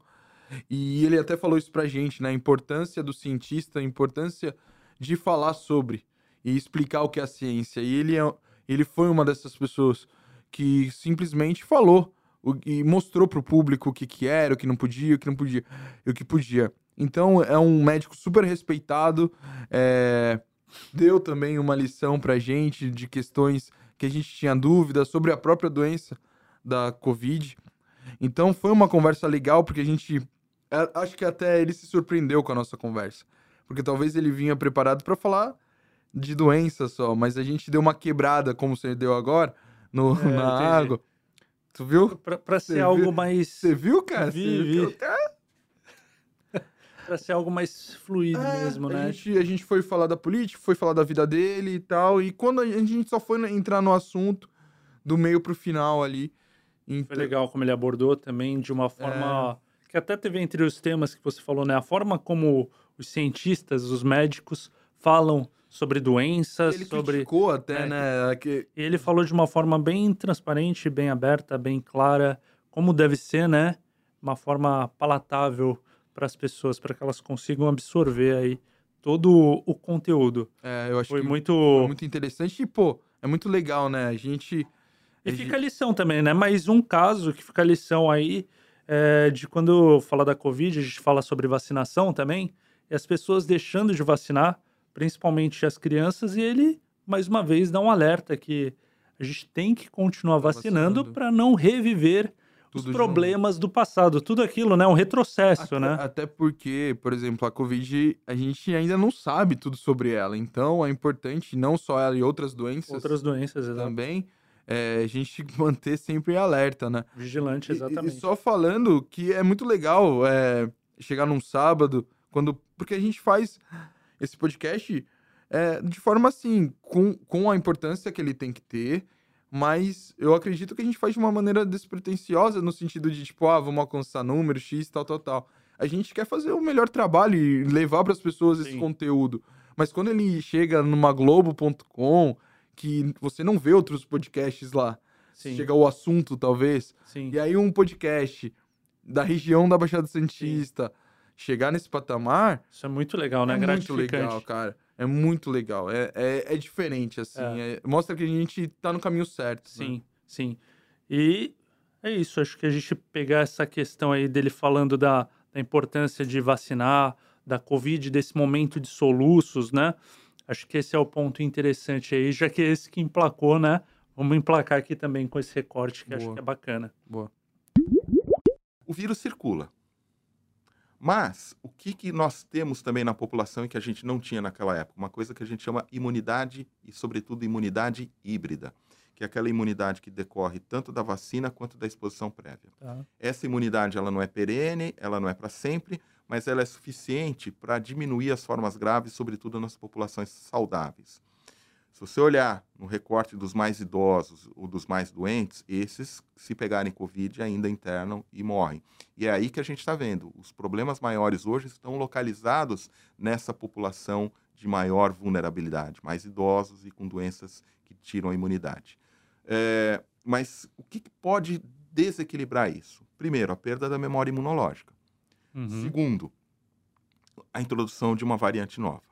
Speaker 2: E ele até falou isso pra gente, né? A importância do cientista, a importância de falar sobre e explicar o que é a ciência. E ele, é, ele foi uma dessas pessoas que simplesmente falou o- e mostrou pro público o que, que era, o que não podia, o que não podia, o que podia. Então é um médico super respeitado, é, deu também uma lição pra gente de questões que a gente tinha dúvidas sobre a própria doença da Covid. Então foi uma conversa legal, porque a gente. É, Acho que até ele se surpreendeu com a nossa conversa. Porque talvez ele vinha preparado pra falar de doença só, mas a gente deu uma quebrada, como você deu agora, no,
Speaker 1: É,
Speaker 2: na
Speaker 1: entendi.
Speaker 2: água. Tu viu?
Speaker 1: Pra, pra ser
Speaker 2: Você
Speaker 1: algo
Speaker 2: viu-
Speaker 1: mais.
Speaker 2: Você viu, cara?
Speaker 1: Vi,
Speaker 2: Você
Speaker 1: vi.
Speaker 2: viu? (laughs)
Speaker 1: Pra ser algo mais fluido
Speaker 2: É,
Speaker 1: mesmo,
Speaker 2: a
Speaker 1: né?
Speaker 2: Gente, a gente foi falar da política, foi falar da vida dele e tal. E quando a gente só foi entrar no assunto do meio pro final ali.
Speaker 1: Foi
Speaker 2: Então,
Speaker 1: legal como ele abordou também de uma forma
Speaker 2: É.
Speaker 1: que até teve entre os temas que você falou, né? A forma como os cientistas, os médicos falam sobre doenças,
Speaker 2: Ele
Speaker 1: sobre
Speaker 2: criticou até,
Speaker 1: É,
Speaker 2: né? Que,
Speaker 1: ele falou de uma forma bem transparente, bem aberta, bem clara, como deve ser, né? Uma forma palatável para as pessoas, para que elas consigam absorver aí todo o conteúdo.
Speaker 2: é, eu acho
Speaker 1: Foi
Speaker 2: que
Speaker 1: muito.
Speaker 2: foi muito interessante. E, pô, é muito legal, né? A gente.
Speaker 1: E
Speaker 2: a
Speaker 1: fica a lição também, né? Mais um caso que fica a lição aí é, de quando fala da Covid, a gente fala sobre vacinação também, e as pessoas deixando de vacinar, principalmente as crianças, e ele, mais uma vez, dá um alerta que a gente tem que continuar
Speaker 2: Tá
Speaker 1: vacinando
Speaker 2: vacinando.
Speaker 1: para não reviver os
Speaker 2: Tudo de
Speaker 1: problemas do passado. Tudo aquilo, né? Um retrocesso,
Speaker 2: Até,
Speaker 1: né?
Speaker 2: até porque, por exemplo, a Covid, a gente ainda não sabe tudo sobre ela. Então, é importante, não só ela e outras doenças
Speaker 1: Outras doenças, exato.
Speaker 2: também, é, a gente manter sempre alerta, né?
Speaker 1: Vigilante,
Speaker 2: E-
Speaker 1: exatamente.
Speaker 2: E, só falando que é muito legal é, chegar num sábado, quando porque a gente faz esse podcast é, de forma assim, com, com a importância que ele tem que ter, mas eu acredito que a gente faz de uma maneira despretensiosa, no sentido de, tipo, ah, vamos alcançar número, X, tal, tal, tal. A gente quer fazer o melhor trabalho e levar para as pessoas esse
Speaker 1: Sim.
Speaker 2: conteúdo. Mas quando ele chega numa Globo.com, que você não vê outros podcasts lá,
Speaker 1: Sim,
Speaker 2: chega o assunto, talvez,
Speaker 1: sim.
Speaker 2: e aí um podcast da região da Baixada Santista chegar nesse patamar
Speaker 1: Isso é muito legal, né?
Speaker 2: é muito legal, cara. É muito legal. É, é, é diferente, assim. é- mostra que a gente tá no caminho certo. né?
Speaker 1: Sim, sim. E é isso, acho que a gente pegar essa questão aí dele falando da, da importância de vacinar, da Covid, desse momento de soluços, né? Acho que esse é o ponto interessante aí, já que é esse que emplacou, né? Vamos emplacar aqui também com esse recorte que acho
Speaker 2: Boa.
Speaker 1: que é bacana.
Speaker 2: Boa.
Speaker 10: o vírus circula. Mas o que, que nós temos também na população e que a gente não tinha naquela época? Uma coisa que a gente chama imunidade e, sobretudo, imunidade híbrida, que é aquela imunidade que decorre tanto da vacina quanto da exposição prévia.
Speaker 1: Tá?
Speaker 10: Essa imunidade ela não é perene, ela não é para sempre, mas ela é suficiente para diminuir as formas graves, sobretudo nas populações saudáveis. Se você olhar no recorte dos mais idosos ou dos mais doentes, esses, se pegarem Covid, ainda internam e morrem. E é aí que a gente está vendo. Os problemas maiores hoje estão localizados nessa população de maior vulnerabilidade, mais idosos e com doenças que tiram a imunidade. É, mas o que pode desequilibrar isso? Primeiro, a perda da memória imunológica.
Speaker 1: Uhum.
Speaker 10: Segundo, a introdução de uma variante nova.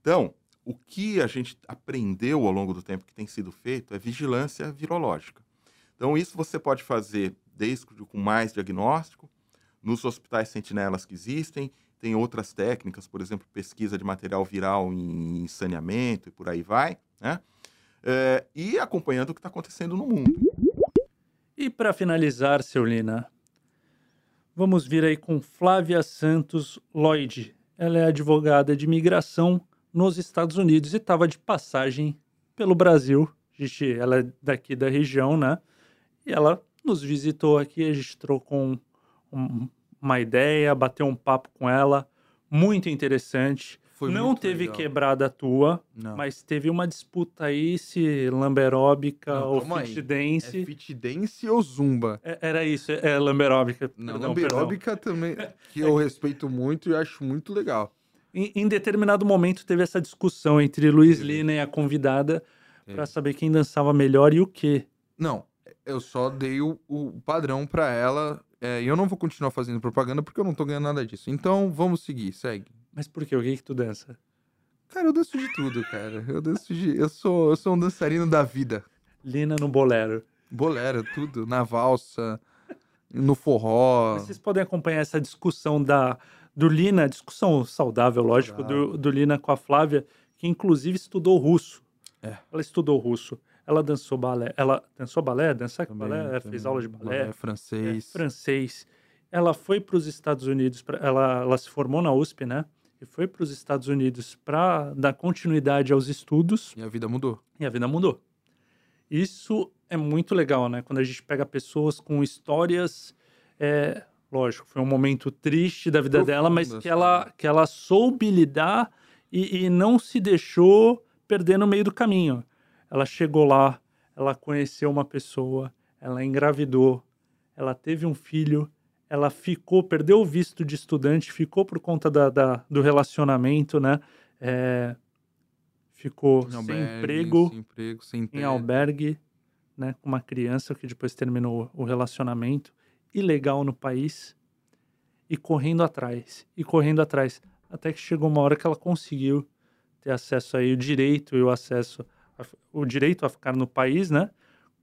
Speaker 10: Então, o que a gente aprendeu ao longo do tempo que tem sido feito é vigilância virológica. Então, isso você pode fazer desde com mais diagnóstico, nos hospitais sentinelas que existem, tem outras técnicas, por exemplo, pesquisa de material viral em saneamento e por aí vai, né? É, e acompanhando o que está acontecendo no mundo.
Speaker 1: E para finalizar, seu Lina, vamos vir aí com Flávia Santos Lloyd. Ela é advogada de imigração nos Estados Unidos e estava de passagem pelo Brasil. Gente, ela é daqui da região, né? E ela nos visitou aqui, a gente trocou um- um- uma ideia, bateu um papo com ela, muito interessante.
Speaker 2: Foi
Speaker 1: Não teve
Speaker 2: legal.
Speaker 1: quebrada tua,
Speaker 2: Não.
Speaker 1: mas teve uma disputa aí se lamberóbica
Speaker 2: Não,
Speaker 1: ou fit
Speaker 2: É
Speaker 1: dance.
Speaker 2: fit dance ou zumba?
Speaker 1: É- Era isso, é lamberóbica.
Speaker 2: Não,
Speaker 1: perdão,
Speaker 2: lamberóbica também, (laughs) que eu respeito muito e acho muito legal.
Speaker 1: perdão. Em, em determinado momento teve essa discussão entre Luiz. Lina e a convidada para saber quem dançava melhor e o quê.
Speaker 2: Não, Eu só dei o, o padrão pra ela. é, E eu não vou continuar fazendo propaganda porque eu não tô ganhando nada disso. Então, vamos seguir, segue.
Speaker 1: Mas por quê? O que que tu dança?
Speaker 2: Cara, eu danço de tudo, cara. Eu danço de. Eu sou, eu sou um dançarino da vida.
Speaker 1: Lina no bolero.
Speaker 2: Bolero, tudo. Na valsa, no forró.
Speaker 1: Vocês podem acompanhar essa discussão da, do Lina, discussão saudável, lógico, do, do Lina com a Flávia, que inclusive estudou russo.
Speaker 2: É.
Speaker 1: Ela estudou russo. Ela dançou balé. Ela dançou balé? Dançar com
Speaker 2: Também,
Speaker 1: balé? Ela
Speaker 2: também.
Speaker 1: Fez aula de balé?
Speaker 2: É, francês.
Speaker 1: É, francês. Ela foi para os Estados Unidos, pra, ela, ela se formou na USP, né? E foi para os Estados Unidos para dar continuidade aos estudos
Speaker 2: E a vida mudou.
Speaker 1: e a vida mudou. Isso é muito legal, né? Quando a gente pega pessoas com histórias, é, lógico, foi um momento triste da vida dela, mas que ela, que ela soube lidar e, e não se deixou perder no meio do caminho. Ela chegou lá, ela conheceu uma pessoa, ela engravidou, ela teve um filho, ela ficou, perdeu o visto de estudante, ficou por conta da, da- do relacionamento, né? É, ficou
Speaker 2: Em
Speaker 1: sem
Speaker 2: albergue,
Speaker 1: emprego
Speaker 2: Sem emprego, sem
Speaker 1: em albergue, né, com uma criança que depois terminou o relacionamento, ilegal no país, e correndo atrás, e correndo atrás, até que chegou uma hora que ela conseguiu ter acesso aí, o direito e o acesso, a- o direito a ficar no país, né,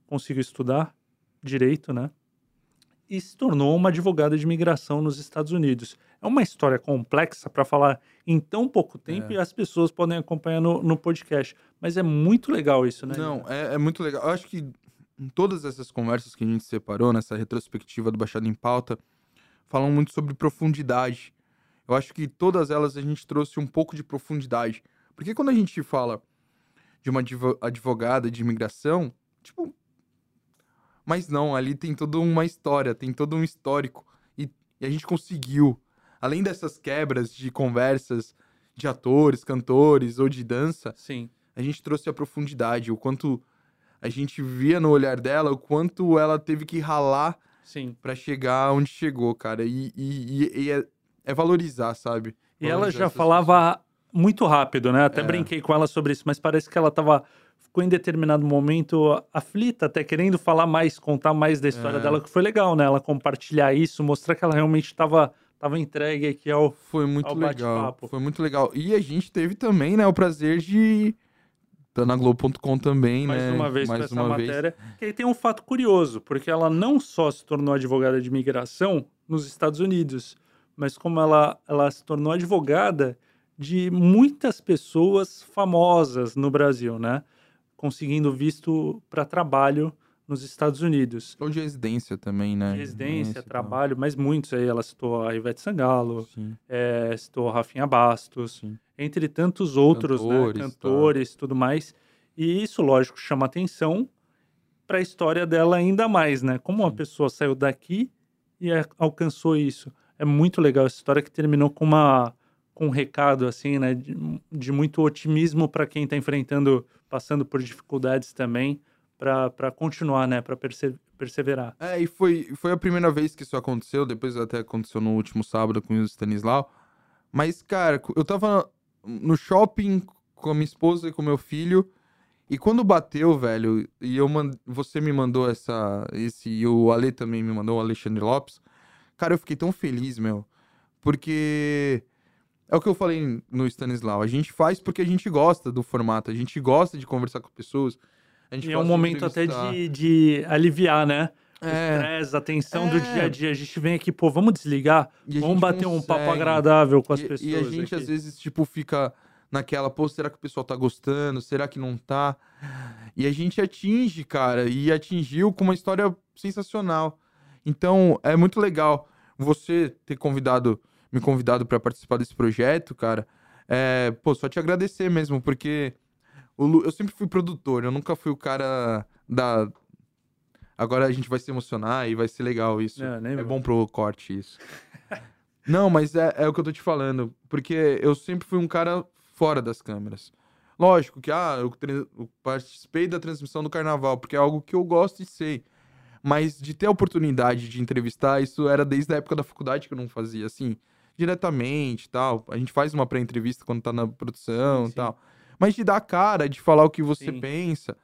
Speaker 1: conseguiu estudar direito, né, e se tornou uma advogada de imigração nos Estados Unidos. É uma história complexa para falar em tão pouco tempo
Speaker 2: É.
Speaker 1: e as pessoas podem acompanhar no, no podcast. Mas é muito legal isso, né?
Speaker 2: Não, é, é muito legal. Eu acho que em todas essas conversas que a gente separou, nessa retrospectiva do Baixado em Pauta, falam muito sobre profundidade. Eu acho que todas elas a gente trouxe um pouco de profundidade. Porque quando a gente fala de uma advo- advogada de imigração, tipo. Mas não, ali tem toda uma história, tem todo um histórico. E, e a gente conseguiu, além dessas quebras de conversas de atores, cantores ou de dança,
Speaker 1: Sim.
Speaker 2: a gente trouxe a profundidade, o quanto a gente via no olhar dela, o quanto ela teve que ralar
Speaker 1: Sim.
Speaker 2: pra chegar onde chegou, cara. E, e- e- e é, é valorizar, sabe?
Speaker 1: E ela
Speaker 2: Valorizar
Speaker 1: já falava muito rápido, né? Até
Speaker 2: É.
Speaker 1: brinquei com ela sobre isso, mas parece que ela tava. Ficou em determinado momento aflita, até querendo falar mais, contar mais da história
Speaker 2: É.
Speaker 1: dela, que foi legal, né? Ela compartilhar isso, mostrar que ela realmente estava tava entregue aqui ao.
Speaker 2: Foi muito
Speaker 1: ao
Speaker 2: legal. Foi muito legal. E a gente teve também, né, o prazer de tá na Globo.com também,
Speaker 1: Mais
Speaker 2: né?
Speaker 1: uma vez
Speaker 2: mais
Speaker 1: com essa
Speaker 2: uma vez.
Speaker 1: matéria. Que aí tem um fato curioso, porque ela não só se tornou advogada de imigração nos Estados Unidos, mas como ela, ela se tornou advogada de muitas pessoas famosas no Brasil, né? Conseguindo visto para trabalho nos Estados Unidos.
Speaker 2: Ou de residência também, né?
Speaker 1: Residência,
Speaker 2: e tal.
Speaker 1: trabalho, mas muitos aí. Ela citou a Ivete Sangalo, é, citou a Rafinha Bastos,
Speaker 2: Sim.
Speaker 1: entre tantos outros,
Speaker 2: Cantores,
Speaker 1: né?
Speaker 2: tá.
Speaker 1: Cantores, tudo mais. E isso, lógico, chama atenção para a história dela ainda mais, né? Como uma
Speaker 2: Sim.
Speaker 1: pessoa saiu daqui e alcançou isso. É muito legal essa história que terminou com uma com um recado assim, né, de, de muito otimismo para quem está enfrentando, passando por dificuldades também, para continuar, né, para perseverar.
Speaker 2: É, e foi, foi a primeira vez que isso aconteceu, depois até aconteceu no último sábado com o Stanislau. Mas, cara, eu tava no shopping com a minha esposa e com meu filho, e quando bateu, velho, e eu mand... você me mandou essa. Esse, e o Ale também me mandou, o Alexandre Lopes. Cara, eu fiquei tão feliz, meu. Porque. É o que eu falei no Stanislau. A gente faz porque a gente gosta do formato, a gente gosta de conversar com pessoas.
Speaker 1: E é um momento até de, de aliviar, né? O
Speaker 2: É.
Speaker 1: estresse, a tensão do
Speaker 2: É.
Speaker 1: dia a dia. A gente vem aqui, pô, vamos desligar, vamos bater um papo
Speaker 2: consegue.
Speaker 1: agradável com as
Speaker 2: e,
Speaker 1: pessoas.
Speaker 2: E a gente,
Speaker 1: aqui.
Speaker 2: às vezes, tipo, fica naquela, pô, será que o pessoal tá gostando? Será que não tá? E a gente atinge, cara, e atingiu com uma história sensacional. Então, é muito legal você ter convidado, me convidado para participar desse projeto, cara. É, pô, só te agradecer mesmo, porque o Lu- eu sempre fui produtor, eu nunca fui o cara da. Agora a gente vai se emocionar e vai ser legal isso.
Speaker 1: É, nem
Speaker 2: É bom pro corte isso. (laughs) Não, mas é, é o que eu tô te falando. Porque eu sempre fui um cara fora das câmeras. Lógico que, ah, eu, eu participei da transmissão do carnaval, porque é algo que eu gosto e sei. Mas de ter a oportunidade de entrevistar, isso era desde a época da faculdade que eu não fazia, assim, diretamente tal. A gente faz uma pré-entrevista quando tá na produção
Speaker 1: Sim,
Speaker 2: e
Speaker 1: sim.
Speaker 2: tal. Mas de dar a cara, de falar o que você
Speaker 1: Sim.
Speaker 2: pensa.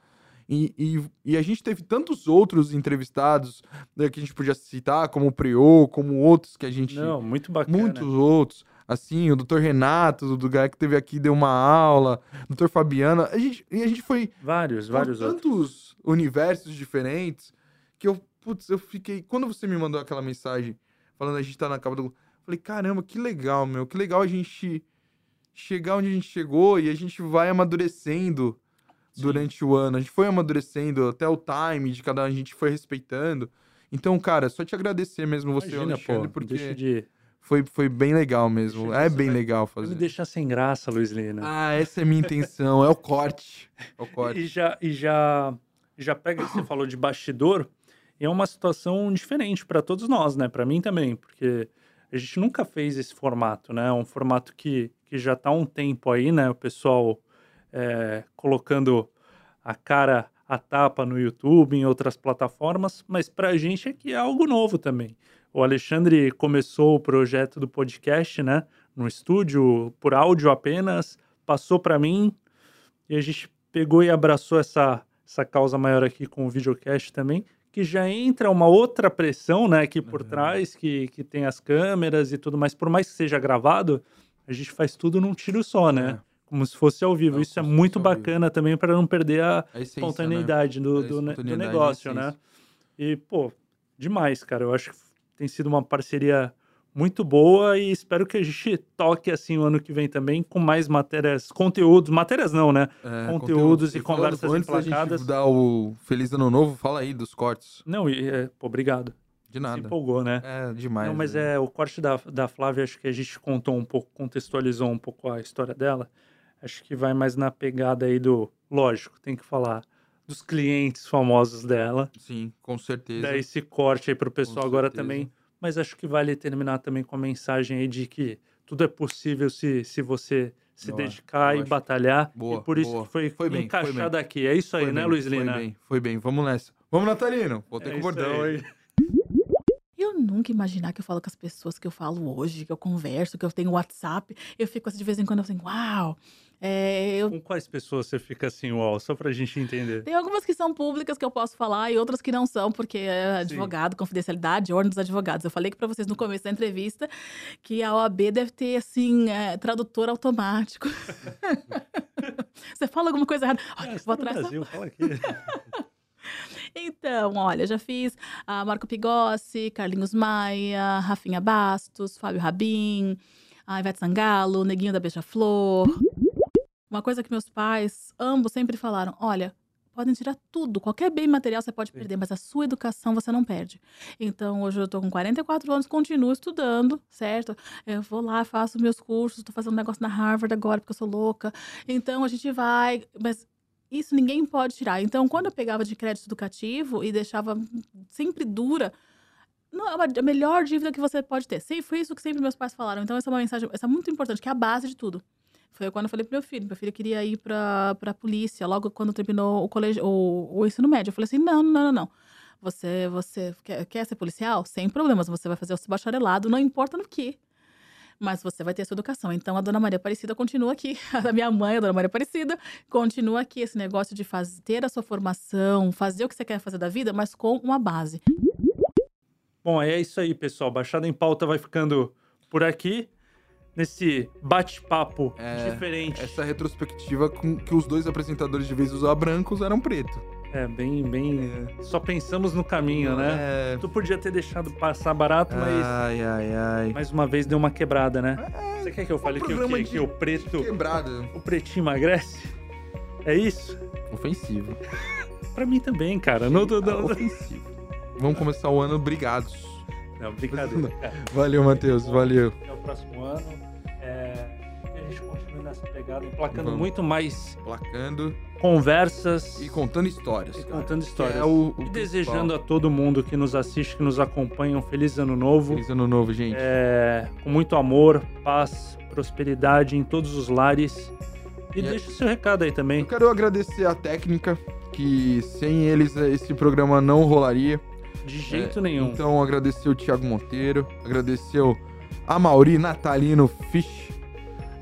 Speaker 2: E, e, e a gente teve tantos outros entrevistados né, que a gente podia citar, como o Priô, como outros que a gente.
Speaker 1: Não, muito bacana.
Speaker 2: Muitos outros. Assim, o doutor Renato, do cara que teve aqui, deu uma aula, o doutor Fabiano. A gente, e a gente foi
Speaker 1: Vários, vários outros.
Speaker 2: tantos universos diferentes que eu, putz, eu fiquei. Quando você me mandou aquela mensagem falando a gente tá na capa do. Falei, caramba, que legal, meu. Que legal a gente chegar onde a gente chegou e a gente vai amadurecendo durante o ano. A gente foi amadurecendo até o time de cada um, a gente foi respeitando. Então, cara, só te agradecer mesmo você,
Speaker 1: Imagina,
Speaker 2: Alexandre,
Speaker 1: pô,
Speaker 2: porque
Speaker 1: de...
Speaker 2: foi, foi bem legal mesmo. É bem legal
Speaker 1: vai me
Speaker 2: fazer.
Speaker 1: deixar sem graça, Luiz Lina.
Speaker 2: Ah, essa é a minha intenção. É o corte. É o (laughs) corte.
Speaker 1: E já, e já, já pega que você falou de bastidor, é uma situação diferente para todos nós, né? Para mim também, porque a gente nunca fez esse formato, né? É um formato que, que já está há um tempo aí, né? O pessoal é, colocando a cara a tapa no YouTube, em outras plataformas, mas para a gente aqui é algo novo também. O Alexandre começou o projeto do podcast, né? No estúdio, por áudio apenas, passou para mim, e a gente pegou e abraçou essa, essa causa maior aqui com o videocast também, que já entra uma outra pressão, né, aqui por trás, que, que tem as câmeras e tudo mais. Por mais que seja gravado, a gente faz tudo num tiro só, né? Como se fosse ao vivo.
Speaker 2: É,
Speaker 1: Isso é muito
Speaker 2: ao vivo.
Speaker 1: bacana também para não perder a
Speaker 2: A essência,
Speaker 1: espontaneidade
Speaker 2: né?
Speaker 1: do,
Speaker 2: A
Speaker 1: do, ne- do
Speaker 2: espontaneidade, a
Speaker 1: negócio, né? E, pô, demais, cara. Eu acho que tem sido uma parceria muito boa e espero que a gente toque assim o ano que vem também com mais matérias, conteúdos, matérias não, né?
Speaker 2: É,
Speaker 1: conteúdos e
Speaker 2: falando-
Speaker 1: conversas
Speaker 2: Antes da
Speaker 1: emplacadas.
Speaker 2: gente dar o Feliz Ano Novo, fala aí dos cortes.
Speaker 1: Não, e, é, pô, obrigado.
Speaker 2: De
Speaker 1: Se
Speaker 2: nada.
Speaker 1: empolgou, né?
Speaker 2: É demais.
Speaker 1: Não, mas
Speaker 2: né?
Speaker 1: é o corte da, da Flávia, acho que a gente contou um pouco, contextualizou um pouco a história dela. Acho que vai mais na pegada aí do. Lógico, tem que falar dos clientes famosos dela.
Speaker 2: Sim, com certeza.
Speaker 1: Dar esse corte aí pro pessoal agora também. Mas acho que vale terminar também com a mensagem aí de que tudo é possível se, se você se
Speaker 2: acho-
Speaker 1: dedicar e batalhar.
Speaker 2: Boa,
Speaker 1: e por isso
Speaker 2: boa.
Speaker 1: que foi,
Speaker 2: Foi bem, foi
Speaker 1: encaixado
Speaker 2: bem.
Speaker 1: aqui. É isso aí,
Speaker 2: Foi
Speaker 1: né,
Speaker 2: bem,
Speaker 1: Luiz
Speaker 2: Foi
Speaker 1: Lina?
Speaker 2: bem, foi bem. Vamos nessa. Vamos, Natalino. Voltei
Speaker 1: É
Speaker 2: com o bordão.
Speaker 1: aí.
Speaker 11: Eu (laughs) nunca imaginar que eu falo com as pessoas que eu falo hoje, que eu converso, que eu tenho WhatsApp. Eu fico assim, de vez em quando assim, uau. É, eu...
Speaker 1: Com quais pessoas você fica assim, uau, só pra gente entender?
Speaker 11: Tem algumas que são públicas que eu posso falar e outras que não são, porque é advogado, confidencialidade, ordem dos advogados. Eu falei que para vocês no começo da entrevista que a OAB deve ter, assim, é, tradutor automático. (laughs) Você fala alguma coisa errada. Olha,
Speaker 1: Ah,
Speaker 11: eu
Speaker 1: você
Speaker 11: vou
Speaker 1: tá
Speaker 11: atrás.
Speaker 1: Brasil, fala aqui. (laughs)
Speaker 11: Então, olha, já fiz a Marco Pigossi, Carlinhos Maia, Rafinha Bastos, Fábio Rabin, a Ivete Sangalo, Neguinho da Beija-Flor. Uma coisa que meus pais, ambos, sempre falaram: olha, podem tirar tudo, qualquer bem material você pode perder, mas a sua educação você não perde. Então, hoje eu tô com 44 anos, continuo estudando, certo? Eu vou lá, faço meus cursos, tô fazendo um negócio na Harvard agora, porque eu sou louca. Então, a gente vai, mas isso ninguém pode tirar. Então, quando eu pegava de crédito educativo e deixava sempre dura, não, é a melhor dívida que você pode ter. Sempre, foi isso que sempre meus pais falaram. Então, essa é uma mensagem essa é muito importante, que é a base de tudo. Foi quando eu falei pro meu filho. Meu filho queria ir pra, pra polícia, logo quando terminou o colégio, o, o ensino médio. Eu falei assim: não, não, não, não. Você, você quer, quer ser policial? Sem problemas. Você vai fazer o seu bacharelado, não importa no que. Mas você vai ter a sua educação. Então, a Dona Maria Aparecida continua aqui. (laughs) A minha mãe, a Dona Maria Aparecida, continua aqui. Esse negócio de faz, ter a sua formação, fazer o que você quer fazer da vida, mas com uma base.
Speaker 1: Bom, é isso aí, pessoal. Baixada em pauta vai ficando por aqui. Nesse bate-papo
Speaker 2: É,
Speaker 1: diferente.
Speaker 2: Essa retrospectiva com que os dois apresentadores de vez usar brancos eram preto.
Speaker 1: É, bem, bem. Só pensamos no caminho, né?
Speaker 2: É.
Speaker 1: Tu podia ter deixado passar barato, mas
Speaker 2: Ai, ai, ai.
Speaker 1: mais uma vez deu uma quebrada, né? Você quer que eu fale que, o
Speaker 2: de-
Speaker 1: que o preto.
Speaker 2: Quebrado.
Speaker 1: O pretinho emagrece? É isso?
Speaker 2: Ofensivo. (laughs)
Speaker 1: Pra mim também, cara. Não, não, não,
Speaker 2: Ofensivo. Vamos começar o ano brigados.
Speaker 1: não brincadeira. É,
Speaker 2: Valeu, Matheus. Valeu.
Speaker 1: até o próximo ano. É, que a gente continue nessa pegada, emplacando
Speaker 2: Vamos.
Speaker 1: muito mais
Speaker 2: Placando
Speaker 1: conversas
Speaker 2: e contando histórias.
Speaker 1: e contando histórias.
Speaker 2: É o, o
Speaker 1: e desejando a todo mundo que nos assiste, que nos acompanha, um feliz ano novo.
Speaker 2: Feliz ano novo, gente.
Speaker 1: É, com muito amor, paz, prosperidade em todos os lares. E
Speaker 2: E é-
Speaker 1: deixa o seu recado aí também.
Speaker 2: Eu quero agradecer a técnica, que sem eles eh, esse programa não rolaria.
Speaker 1: De jeito
Speaker 2: É,
Speaker 1: nenhum.
Speaker 2: Então, agradecer o Thiago Monteiro, agradecer o Amauri Natalino Fish,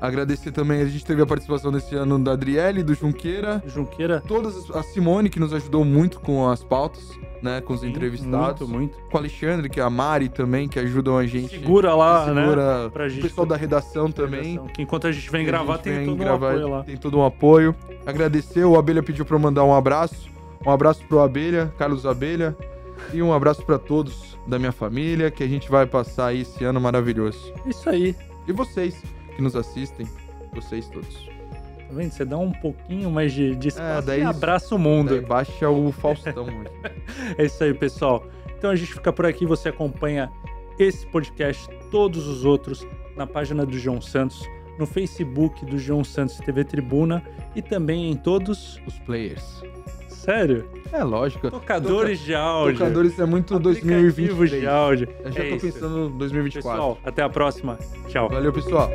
Speaker 2: Agradecer também, a gente teve a participação desse ano da Adriele, do Junqueira,
Speaker 1: Junqueira.
Speaker 2: todas as- a Simone, que nos ajudou muito com as pautas, né? Com os entrevistados.
Speaker 1: Muito, muito.
Speaker 2: Com o Alexandre, que é a Mari também, que ajudam a gente.
Speaker 1: Segura lá,
Speaker 2: segura
Speaker 1: né? Pra
Speaker 2: o pessoal da redação também.
Speaker 1: Que enquanto a gente vem gravar,
Speaker 2: gente
Speaker 1: tem todo
Speaker 2: gravar,
Speaker 1: um apoio lá.
Speaker 2: Tem todo um apoio. Agradecer, o Abelha pediu pra eu mandar um abraço. Um abraço pro Abelha, Carlos Abelha. E um abraço pra todos da minha família, que a gente vai passar aí esse ano maravilhoso.
Speaker 1: Isso aí.
Speaker 2: E vocês que nos assistem, vocês todos.
Speaker 1: Tá vendo? Você dá um pouquinho mais de, de espaço
Speaker 2: daí-
Speaker 1: e abraça o mundo.
Speaker 2: Baixa o Faustão hoje. (laughs)
Speaker 1: É isso aí, pessoal. Então a gente fica por aqui. Você acompanha esse podcast, todos os outros, na página do João Santos, no Facebook do João Santos TV Tribuna e também em todos.
Speaker 2: Os players.
Speaker 1: Sério?
Speaker 2: É lógico.
Speaker 1: Tocadores de áudio.
Speaker 2: Tocadores é muito
Speaker 1: Aplicativos
Speaker 2: 2023.
Speaker 1: de áudio.
Speaker 2: Eu já
Speaker 1: É
Speaker 2: tô
Speaker 1: isso.
Speaker 2: pensando em 2024.
Speaker 1: Pessoal, até a próxima. Tchau.
Speaker 2: Valeu, pessoal.